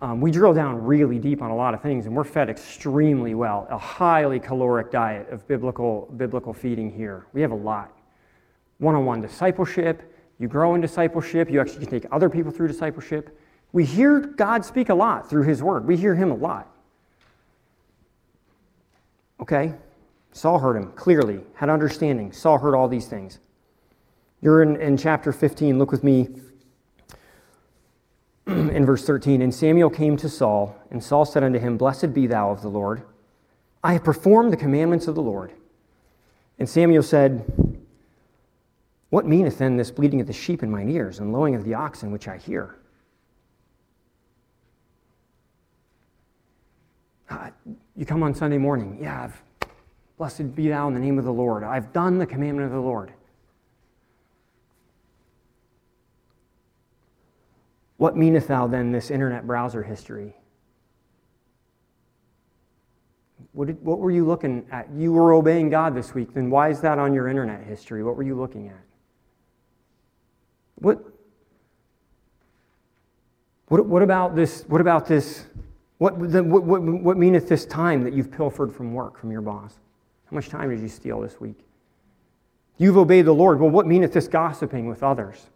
Um, we drill down really deep on a lot of things, and we're fed extremely well. A highly caloric diet of biblical, biblical feeding here. We have a lot. One on one discipleship. You grow in discipleship. You actually can take other people through discipleship. We hear God speak a lot through His Word. We hear Him a lot. Okay? Saul heard Him clearly, had understanding. Saul heard all these things. You're in, in chapter 15. Look with me in verse 13, and Samuel came to Saul, and Saul said unto him, Blessed be thou of the Lord. I have performed the commandments of the Lord. And Samuel said, What meaneth then this bleating of the sheep in mine ears, and lowing of the oxen which I hear? Uh, you come on Sunday morning, yeah, I've, blessed be thou in the name of the Lord. I've done the commandment of the Lord. What meaneth thou then this internet browser history? What, did, what were you looking at? You were obeying God this week, then why is that on your internet history? What were you looking at? What, what, what about this? What about this? What, the, what, what, what meaneth this time that you've pilfered from work from your boss? How much time did you steal this week? You've obeyed the Lord. Well, what meaneth this gossiping with others?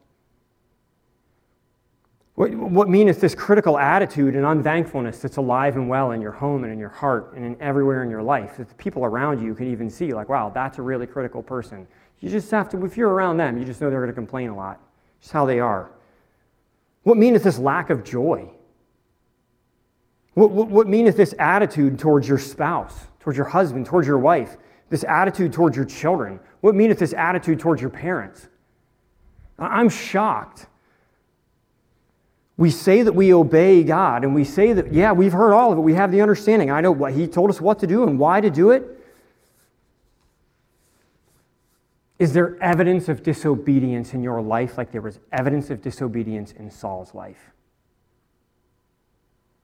What, what meaneth this critical attitude and unthankfulness that's alive and well in your home and in your heart and in everywhere in your life that the people around you can even see, like, wow, that's a really critical person. You just have to, if you're around them, you just know they're going to complain a lot. Just how they are. What meaneth this lack of joy? What, what, what meaneth this attitude towards your spouse, towards your husband, towards your wife, this attitude towards your children? What meaneth this attitude towards your parents? I'm shocked. We say that we obey God, and we say that, yeah, we've heard all of it. We have the understanding. I know what He told us what to do and why to do it. Is there evidence of disobedience in your life like there was evidence of disobedience in Saul's life?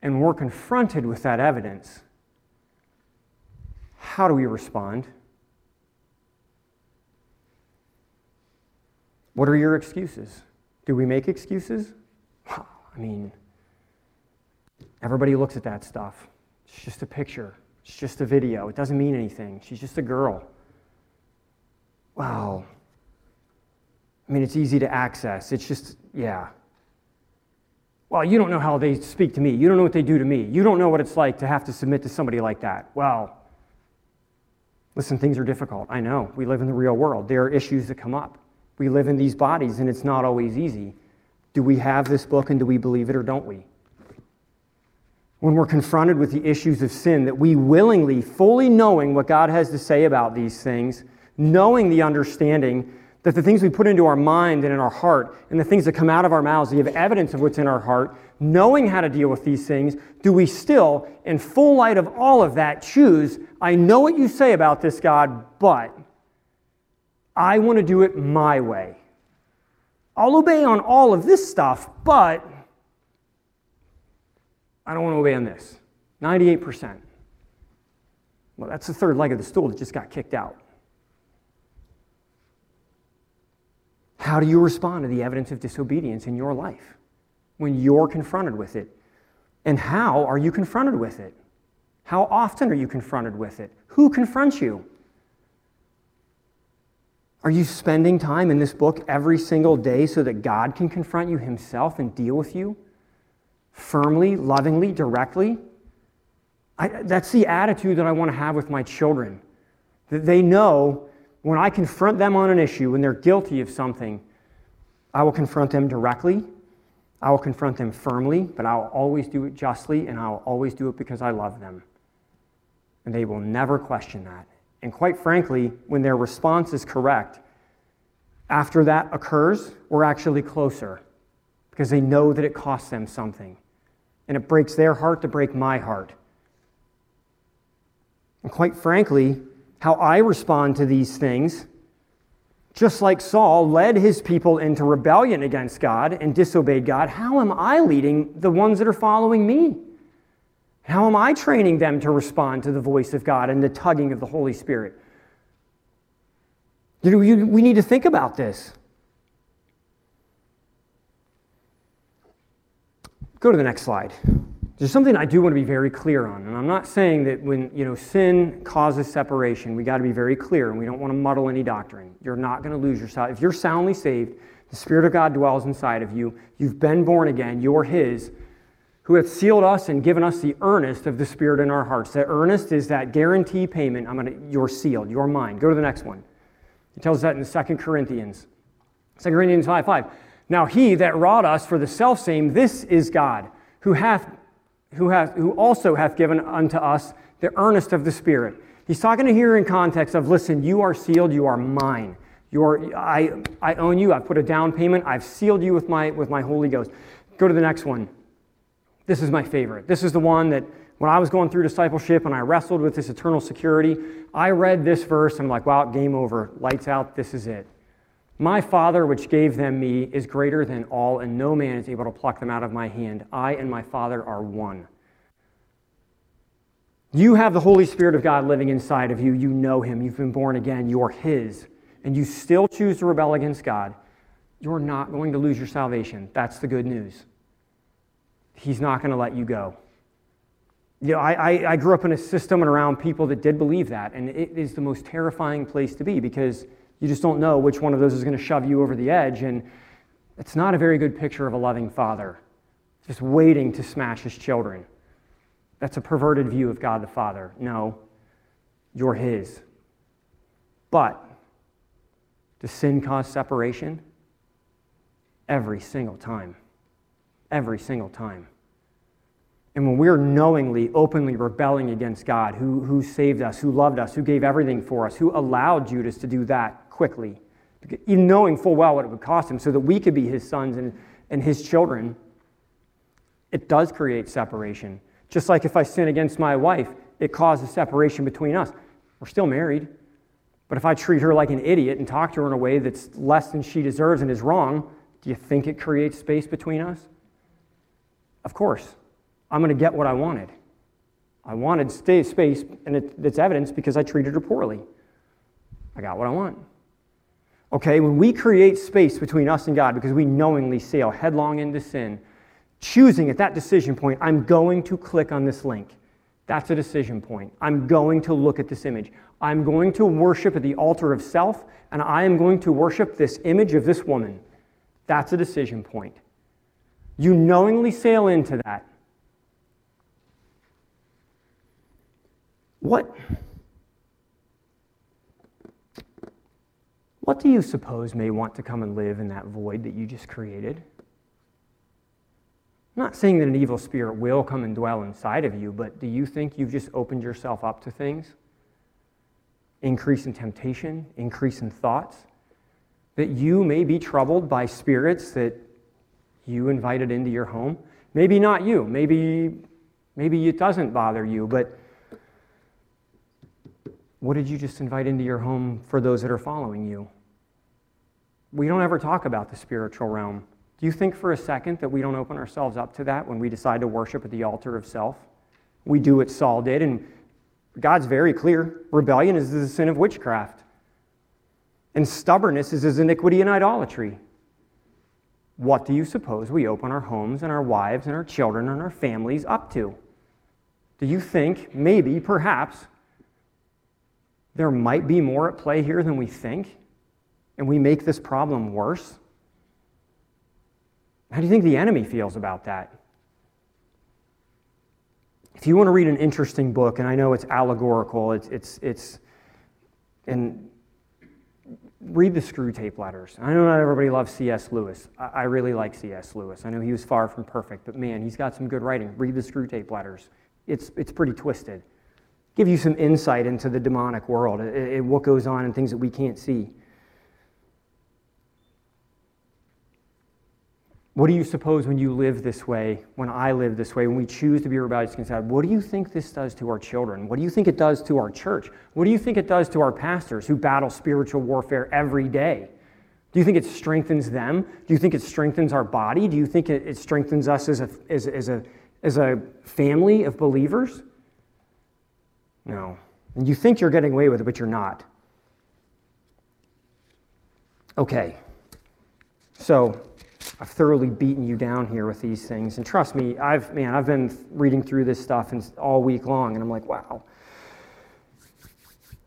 and we're confronted with that evidence, how do we respond? What are your excuses? Do we make excuses? I mean, everybody looks at that stuff. It's just a picture, it's just a video. It doesn't mean anything. She's just a girl. Wow. I mean, it's easy to access. It's just, yeah, well, you don't know how they speak to me. You don't know what they do to me. You don't know what it's like to have to submit to somebody like that. Well, listen, things are difficult. I know. We live in the real world. There are issues that come up. We live in these bodies, and it's not always easy. Do we have this book and do we believe it or don't we? When we're confronted with the issues of sin, that we willingly, fully knowing what God has to say about these things, knowing the understanding that the things we put into our mind and in our heart and the things that come out of our mouths give evidence of what's in our heart, knowing how to deal with these things, do we still, in full light of all of that, choose, I know what you say about this, God, but I want to do it my way. I'll obey on all of this stuff, but I don't want to obey on this. 98%. Well, that's the third leg of the stool that just got kicked out. How do you respond to the evidence of disobedience in your life when you're confronted with it? And how are you confronted with it? How often are you confronted with it? Who confronts you? Are you spending time in this book every single day so that God can confront you himself and deal with you firmly, lovingly, directly? I, that's the attitude that I want to have with my children. That they know when I confront them on an issue, when they're guilty of something, I will confront them directly. I will confront them firmly, but I will always do it justly, and I will always do it because I love them. And they will never question that. And quite frankly, when their response is correct, after that occurs, we're actually closer because they know that it costs them something. And it breaks their heart to break my heart. And quite frankly, how I respond to these things, just like Saul led his people into rebellion against God and disobeyed God, how am I leading the ones that are following me? How am I training them to respond to the voice of God and the tugging of the Holy Spirit? You know, you, we need to think about this. Go to the next slide. There's something I do want to be very clear on, and I'm not saying that when you know sin causes separation, we got to be very clear, and we don't want to muddle any doctrine. You're not going to lose yourself if you're soundly saved. The Spirit of God dwells inside of you. You've been born again. You're His, who hath sealed us and given us the earnest of the Spirit in our hearts. That earnest is that guarantee payment. I'm going to. You're sealed. You're mine. Go to the next one. He tells us that in 2 Corinthians, 2 Corinthians 5 5. Now he that wrought us for the selfsame, this is God, who hath who, has, who also hath given unto us the earnest of the Spirit. He's talking to here in context of, listen, you are sealed, you are mine. You are, I, I own you, I've put a down payment, I've sealed you with my, with my Holy Ghost. Go to the next one. This is my favorite. This is the one that when I was going through discipleship and I wrestled with this eternal security, I read this verse and I'm like, wow, game over. Lights out, this is it. My Father, which gave them me, is greater than all, and no man is able to pluck them out of my hand. I and my Father are one. You have the Holy Spirit of God living inside of you. You know Him. You've been born again. You're His. And you still choose to rebel against God. You're not going to lose your salvation. That's the good news. He's not going to let you go. You know, I, I, grew up in a system and around people that did believe that, and it is the most terrifying place to be because you just don't know which one of those is going to shove you over the edge. And it's not a very good picture of a loving father, just waiting to smash his children. That's a perverted view of God the Father. No, you're his. But does sin cause separation? Every single time. Every single time. And when we're knowingly, openly rebelling against God, who, who saved us, who loved us, who gave everything for us, who allowed Judas to do that quickly, even knowing full well what it would cost him so that we could be his sons and, and his children, it does create separation. Just like if I sin against my wife, it causes separation between us. We're still married. But if I treat her like an idiot and talk to her in a way that's less than she deserves and is wrong, do you think it creates space between us? Of course. I'm going to get what I wanted. I wanted space, and it's evidence because I treated her poorly. I got what I want. Okay, when we create space between us and God because we knowingly sail headlong into sin, choosing at that decision point, I'm going to click on this link. That's a decision point. I'm going to look at this image. I'm going to worship at the altar of self, and I am going to worship this image of this woman. That's a decision point. You knowingly sail into that. What? What do you suppose may want to come and live in that void that you just created? I'm not saying that an evil spirit will come and dwell inside of you, but do you think you've just opened yourself up to things? Increase in temptation, increase in thoughts, that you may be troubled by spirits that you invited into your home. Maybe not you, maybe, maybe it doesn't bother you, but what did you just invite into your home for those that are following you? We don't ever talk about the spiritual realm. Do you think for a second that we don't open ourselves up to that when we decide to worship at the altar of self? We do what Saul did, and God's very clear. Rebellion is the sin of witchcraft, and stubbornness is his iniquity and idolatry. What do you suppose we open our homes and our wives and our children and our families up to? Do you think, maybe, perhaps, there might be more at play here than we think, and we make this problem worse? How do you think the enemy feels about that? If you want to read an interesting book, and I know it's allegorical, it's, it's, it's and read the Screwtape Letters. I know not everybody loves C.S. Lewis. I, I really like C.S. Lewis. I know he was far from perfect, but man, he's got some good writing. Read the Screwtape Letters. It's, it's pretty twisted. Give you some insight into the demonic world, and what goes on and things that we can't see. What do you suppose when you live this way, when I live this way, when we choose to be rebellious against God? What do you think this does to our children? What do you think it does to our church? What do you think it does to our pastors who battle spiritual warfare every day? Do you think it strengthens them? Do you think it strengthens our body? Do you think it, strengthens us as a, as, as, a, as a family of believers? No. And you think you're getting away with it, but you're not. Okay. So, I've thoroughly beaten you down here with these things. And trust me, I've, man, I've been reading through this stuff and all week long, and I'm like, wow.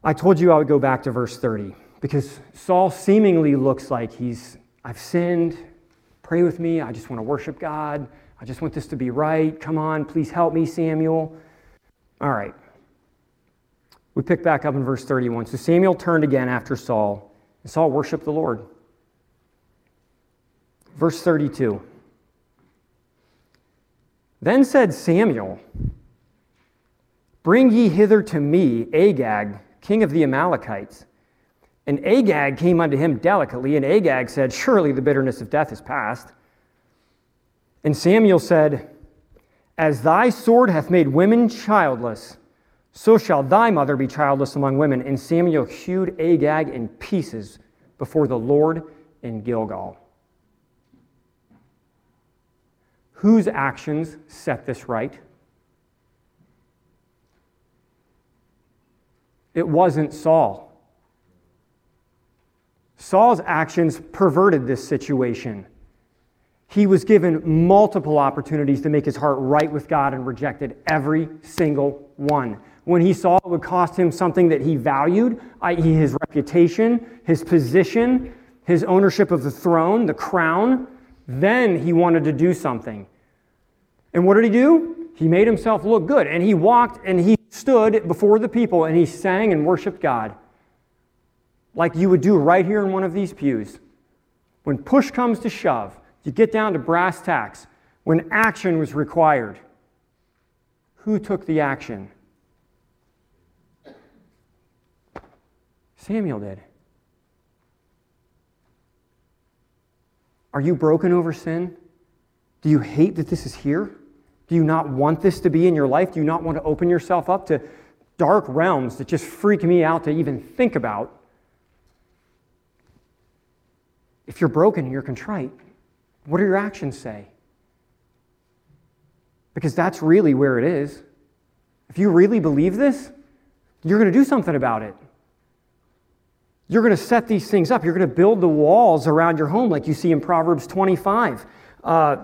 I told you I would go back to verse 30 because Saul seemingly looks like he's, I've sinned. Pray with me. I just want to worship God. I just want this to be right. Come on, please help me, Samuel. All right. We pick back up in verse 31. So Samuel turned again after Saul, and Saul worshiped the Lord. Verse 32. Then said Samuel, Bring ye hither to me Agag, king of the Amalekites. And Agag came unto him delicately, and Agag said, Surely the bitterness of death is past. And Samuel said, As thy sword hath made women childless, so shall thy mother be childless among women. And Samuel hewed Agag in pieces before the Lord in Gilgal. Whose actions set this right? It wasn't Saul. Saul's actions perverted this situation. He was given multiple opportunities to make his heart right with God and rejected every single one. When he saw it would cost him something that he valued, i.e., his reputation, his position, his ownership of the throne, the crown, then he wanted to do something. And what did he do? He made himself look good. And he walked and he stood before the people and he sang and worshiped God like you would do right here in one of these pews. When push comes to shove, you get down to brass tacks, when action was required, Who took the action? Samuel did. Are you broken over sin? Do you hate that this is here? Do you not want this to be in your life? Do you not want to open yourself up to dark realms that just freak me out to even think about? If you're broken and you're contrite, what do your actions say? Because that's really where it is. If you really believe this, you're going to do something about it. You're going to set these things up. You're going to build the walls around your home, like you see in Proverbs 25. Uh,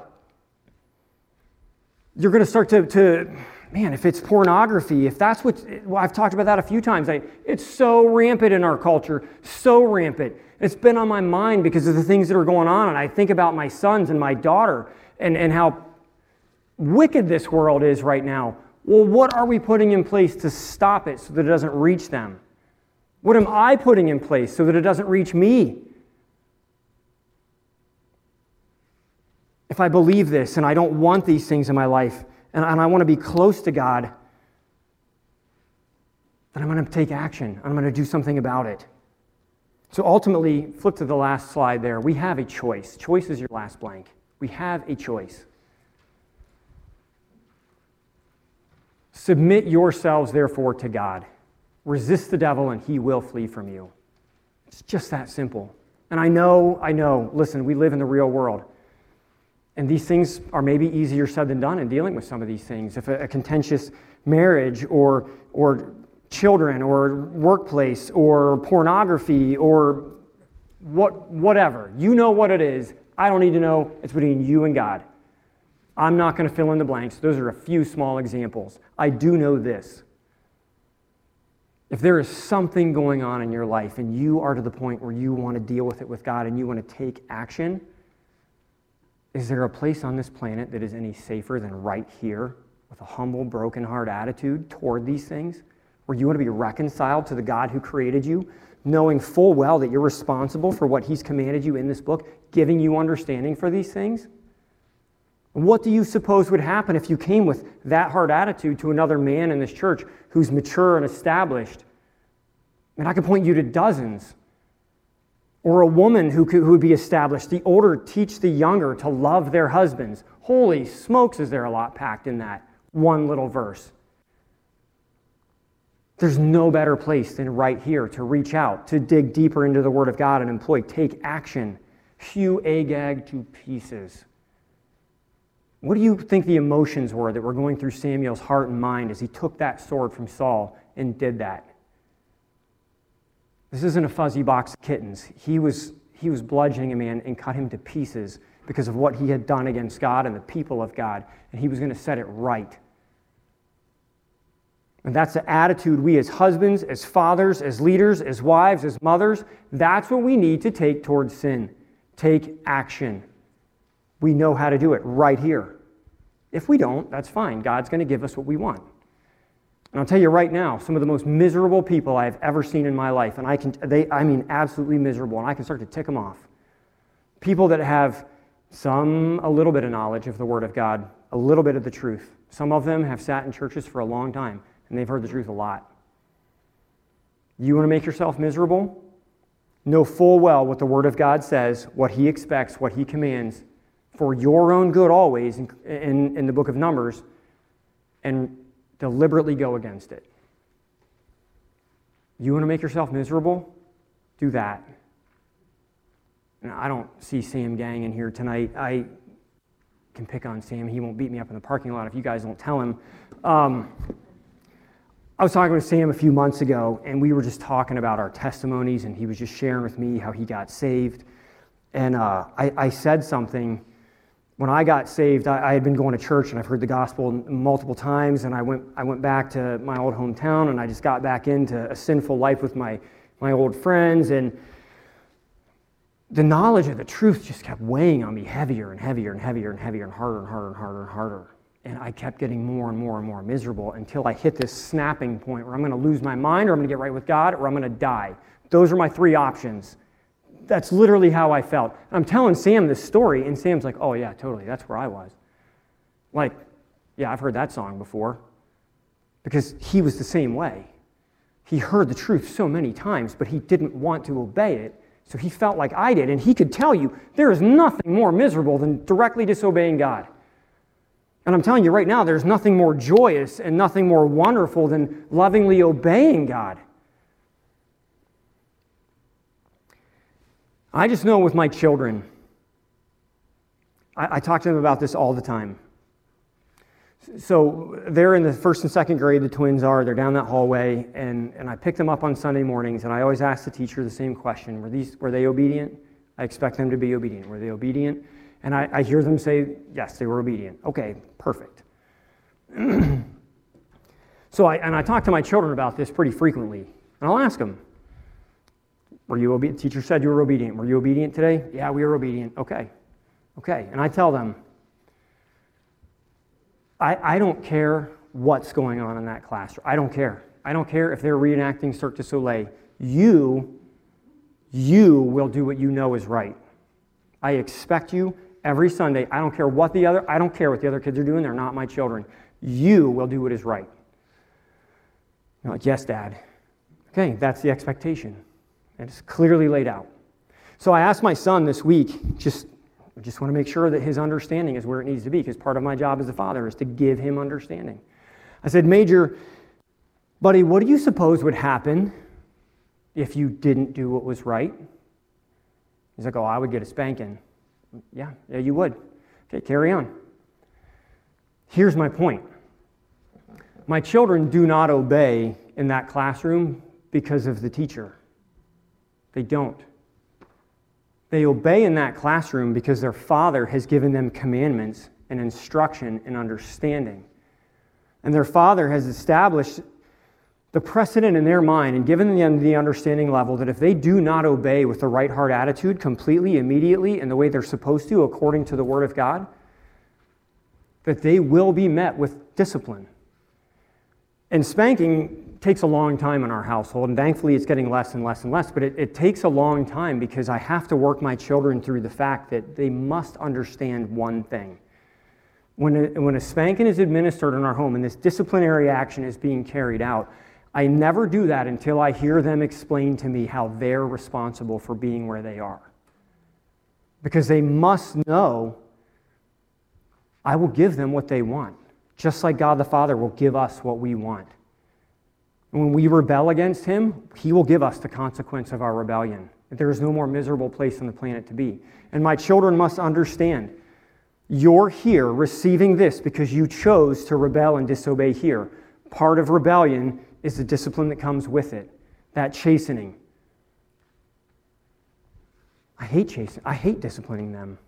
you're going to start to, to, man, if it's pornography, if that's what, well, I've talked about that a few times. I, it's so rampant in our culture, so rampant. It's been on my mind because of the things that are going on. And I think about my sons and my daughter and, and how wicked this world is right now. Well, what are we putting in place to stop it so that it doesn't reach them? What am I putting in place so that it doesn't reach me? If I believe this and I don't want these things in my life and, I want to be close to God, then I'm going to take action. I'm going to do something about it. So ultimately, flip to the last slide there. We have a choice. Choice is your last blank. We have a choice. Submit yourselves, therefore, to God. Resist the devil, and he will flee from you. It's just that simple. And I know, I know, listen, we live in the real world. And these things are maybe easier said than done in dealing with some of these things. If a, a contentious marriage or, or children or workplace or pornography or what, whatever, you know what it is. I don't need to know. It's between you and God. I'm not going to fill in the blanks. Those are a few small examples. I do know this. If there is something going on in your life and you are to the point where you want to deal with it with God and you want to take action, is there a place on this planet that is any safer than right here with a humble, broken heart attitude toward these things? Where you want to be reconciled to the God who created you, knowing full well that you're responsible for what He's commanded you in this book, giving you understanding for these things? What do you suppose would happen if you came with that hard attitude to another man in this church who's mature and established? And I could point you to dozens. Or a woman who, could, who would be established. The older teach the younger to love their husbands. Holy smokes, is there a lot packed in that one little verse? There's no better place than right here to reach out, to dig deeper into the Word of God and employ, take action, hew Agag to pieces. What do you think the emotions were that were going through Samuel's heart and mind as he took that sword from Saul and did that? This isn't a fuzzy box of kittens. He was, he was bludgeoning a man and cut him to pieces because of what he had done against God and the people of God, and he was going to set it right. And that's the attitude we as husbands, as fathers, as leaders, as wives, as mothers, that's what we need to take towards sin. Take action. We know how to do it right here. If we don't, that's fine. God's going to give us what we want. And I'll tell you right now, some of the most miserable people I have ever seen in my life, and I can, they, I mean, absolutely miserable, and I can start to tick them off. People that have some, a little bit of knowledge of the Word of God, a little bit of the truth. Some of them have sat in churches for a long time, and they've heard the truth a lot. You want to make yourself miserable? Know full well what the Word of God says, what He expects, what He commands, for your own good always in, in, in the book of Numbers and deliberately go against it. You want to make yourself miserable? Do that. Now, I don't see Sam Gang in here tonight. I can pick on Sam. He won't beat me up in the parking lot if you guys don't tell him. Um, I was talking with Sam a few months ago, and we were just talking about our testimonies, and he was just sharing with me how he got saved. And uh, I, I said something when I got saved, I, I, had been going to church and I've heard the gospel multiple times, and I went, I went back to my old hometown and I just got back into a sinful life with my, my old friends. And the knowledge of the truth just kept weighing on me heavier and heavier and heavier and heavier and harder and harder and harder and harder. And I kept getting more and more and more miserable until I hit this snapping point where I'm going to lose my mind or I'm going to get right with God or I'm going to die. Those are my three options that's literally how I felt. I'm telling Sam this story, and Sam's like, oh, yeah, totally. That's where I was. Like, yeah, I've heard that song before. because he was the same way. He heard the truth so many times, but he didn't want to obey it. So he felt like I did. And he could tell you there is nothing more miserable than directly disobeying God. And I'm telling you right now, there's nothing more joyous and nothing more wonderful than lovingly obeying God. I just know with my children, I, I talk to them about this all the time. So they're in the first and second grade, the twins are. They're down that hallway, and, and I pick them up on Sunday mornings, and I always ask the teacher the same question Were, these, were they obedient? I expect them to be obedient. Were they obedient? And I, I hear them say, Yes, they were obedient. Okay, perfect. so I, and I talk to my children about this pretty frequently, and I'll ask them, Were you obedient? Teacher said you were obedient. Were you obedient today? Yeah, we were obedient. Okay. Okay. And I tell them, I, I don't care what's going on in that classroom. I don't care. I don't care if they're reenacting Cirque du Soleil. You, you will do what you know is right. I expect you every Sunday. I don't care what the other, I don't care what the other kids are doing. They're not my children. You will do what is right. You're like, yes, Dad. Okay, that's the expectation. And it's clearly laid out. So I asked my son this week, just I just want to make sure that his understanding is where it needs to be because part of my job as a father is to give him understanding. I said, Major, buddy, what do you suppose would happen if you didn't do what was right? He's like, Oh, I would get a spanking. Yeah, yeah, you would. Okay, carry on. Here's my point my children do not obey in that classroom because of the teacher, they don't. They obey in that classroom because their father has given them commandments and instruction and understanding. And their father has established the precedent in their mind and given them the understanding level that if they do not obey with the right heart attitude completely, immediately, in the way they're supposed to, according to the Word of God, that they will be met with discipline. And spanking takes a long time in our household, and thankfully it's getting less and less and less, but it, it takes a long time because I have to work my children through the fact that they must understand one thing. When a, when a spanking is administered in our home and this disciplinary action is being carried out, I never do that until I hear them explain to me how they're responsible for being where they are. Because they must know I will give them what they want, just like God the Father will give us what we want. And when we rebel against him, he will give us the consequence of our rebellion. There is no more miserable place on the planet to be. And my children must understand you're here receiving this because you chose to rebel and disobey here. Part of rebellion is the discipline that comes with it, that chastening. I hate chastening. I hate disciplining them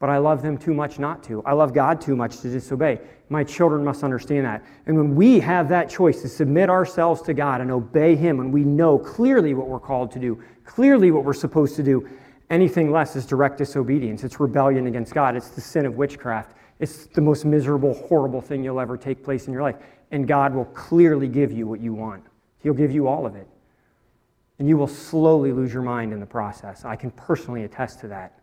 but I love them too much not to. I love God too much to disobey. My children must understand that. And when we have that choice to submit ourselves to God and obey Him, and we know clearly what we're called to do, clearly what we're supposed to do, anything less is direct disobedience. It's rebellion against God. It's the sin of witchcraft. It's the most miserable, horrible thing you'll ever take place in your life. And God will clearly give you what you want, He'll give you all of it. And you will slowly lose your mind in the process. I can personally attest to that.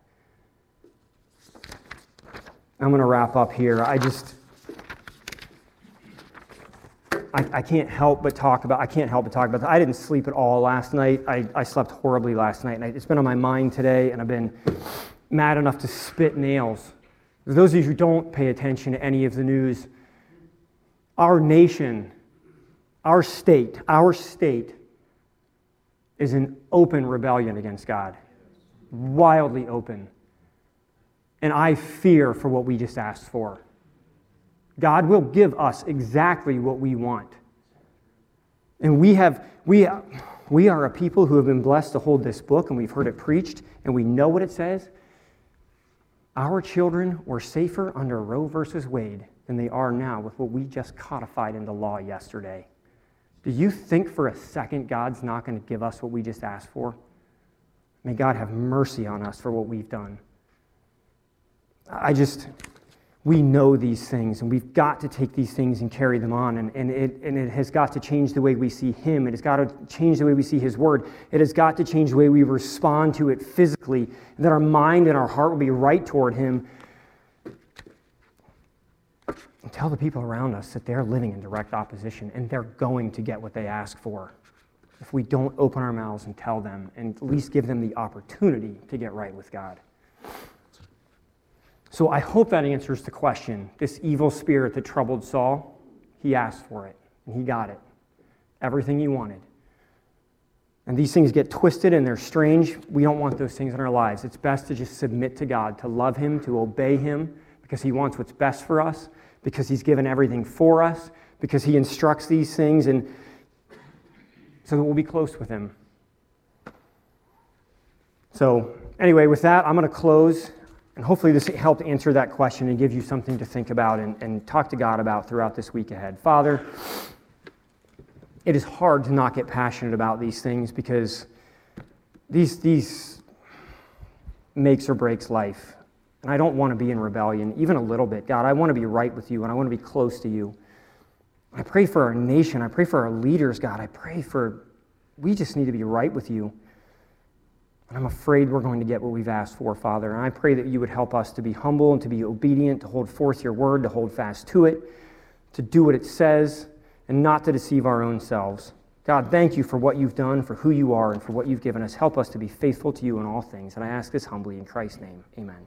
I'm going to wrap up here. I just, I, I, can't help but talk about, I can't help but talk about, I didn't sleep at all last night. I, I slept horribly last night, and it's been on my mind today, and I've been mad enough to spit nails. For those of you who don't pay attention to any of the news, our nation, our state, our state is in open rebellion against God, wildly open. And I fear for what we just asked for. God will give us exactly what we want. And we have, we, we are a people who have been blessed to hold this book, and we've heard it preached, and we know what it says. Our children were safer under Roe versus Wade than they are now with what we just codified into law yesterday. Do you think for a second God's not going to give us what we just asked for? May God have mercy on us for what we've done. I just, we know these things, and we've got to take these things and carry them on. And, and, it, and it has got to change the way we see Him. It has got to change the way we see His Word. It has got to change the way we respond to it physically, that our mind and our heart will be right toward Him. And tell the people around us that they're living in direct opposition and they're going to get what they ask for if we don't open our mouths and tell them and at least give them the opportunity to get right with God. So I hope that answers the question. This evil spirit that troubled Saul, he asked for it and he got it. Everything he wanted. And these things get twisted and they're strange. We don't want those things in our lives. It's best to just submit to God, to love Him, to obey Him, because He wants what's best for us, because He's given everything for us, because He instructs these things, and so that we'll be close with Him. So, anyway, with that, I'm going to close. And hopefully, this helped answer that question and give you something to think about and, and talk to God about throughout this week ahead. Father, it is hard to not get passionate about these things because these, these makes or breaks life. And I don't want to be in rebellion, even a little bit. God, I want to be right with you and I want to be close to you. I pray for our nation. I pray for our leaders, God. I pray for, we just need to be right with you. And I'm afraid we're going to get what we've asked for, Father. And I pray that you would help us to be humble and to be obedient, to hold forth your word, to hold fast to it, to do what it says, and not to deceive our own selves. God, thank you for what you've done, for who you are, and for what you've given us. Help us to be faithful to you in all things. And I ask this humbly in Christ's name. Amen.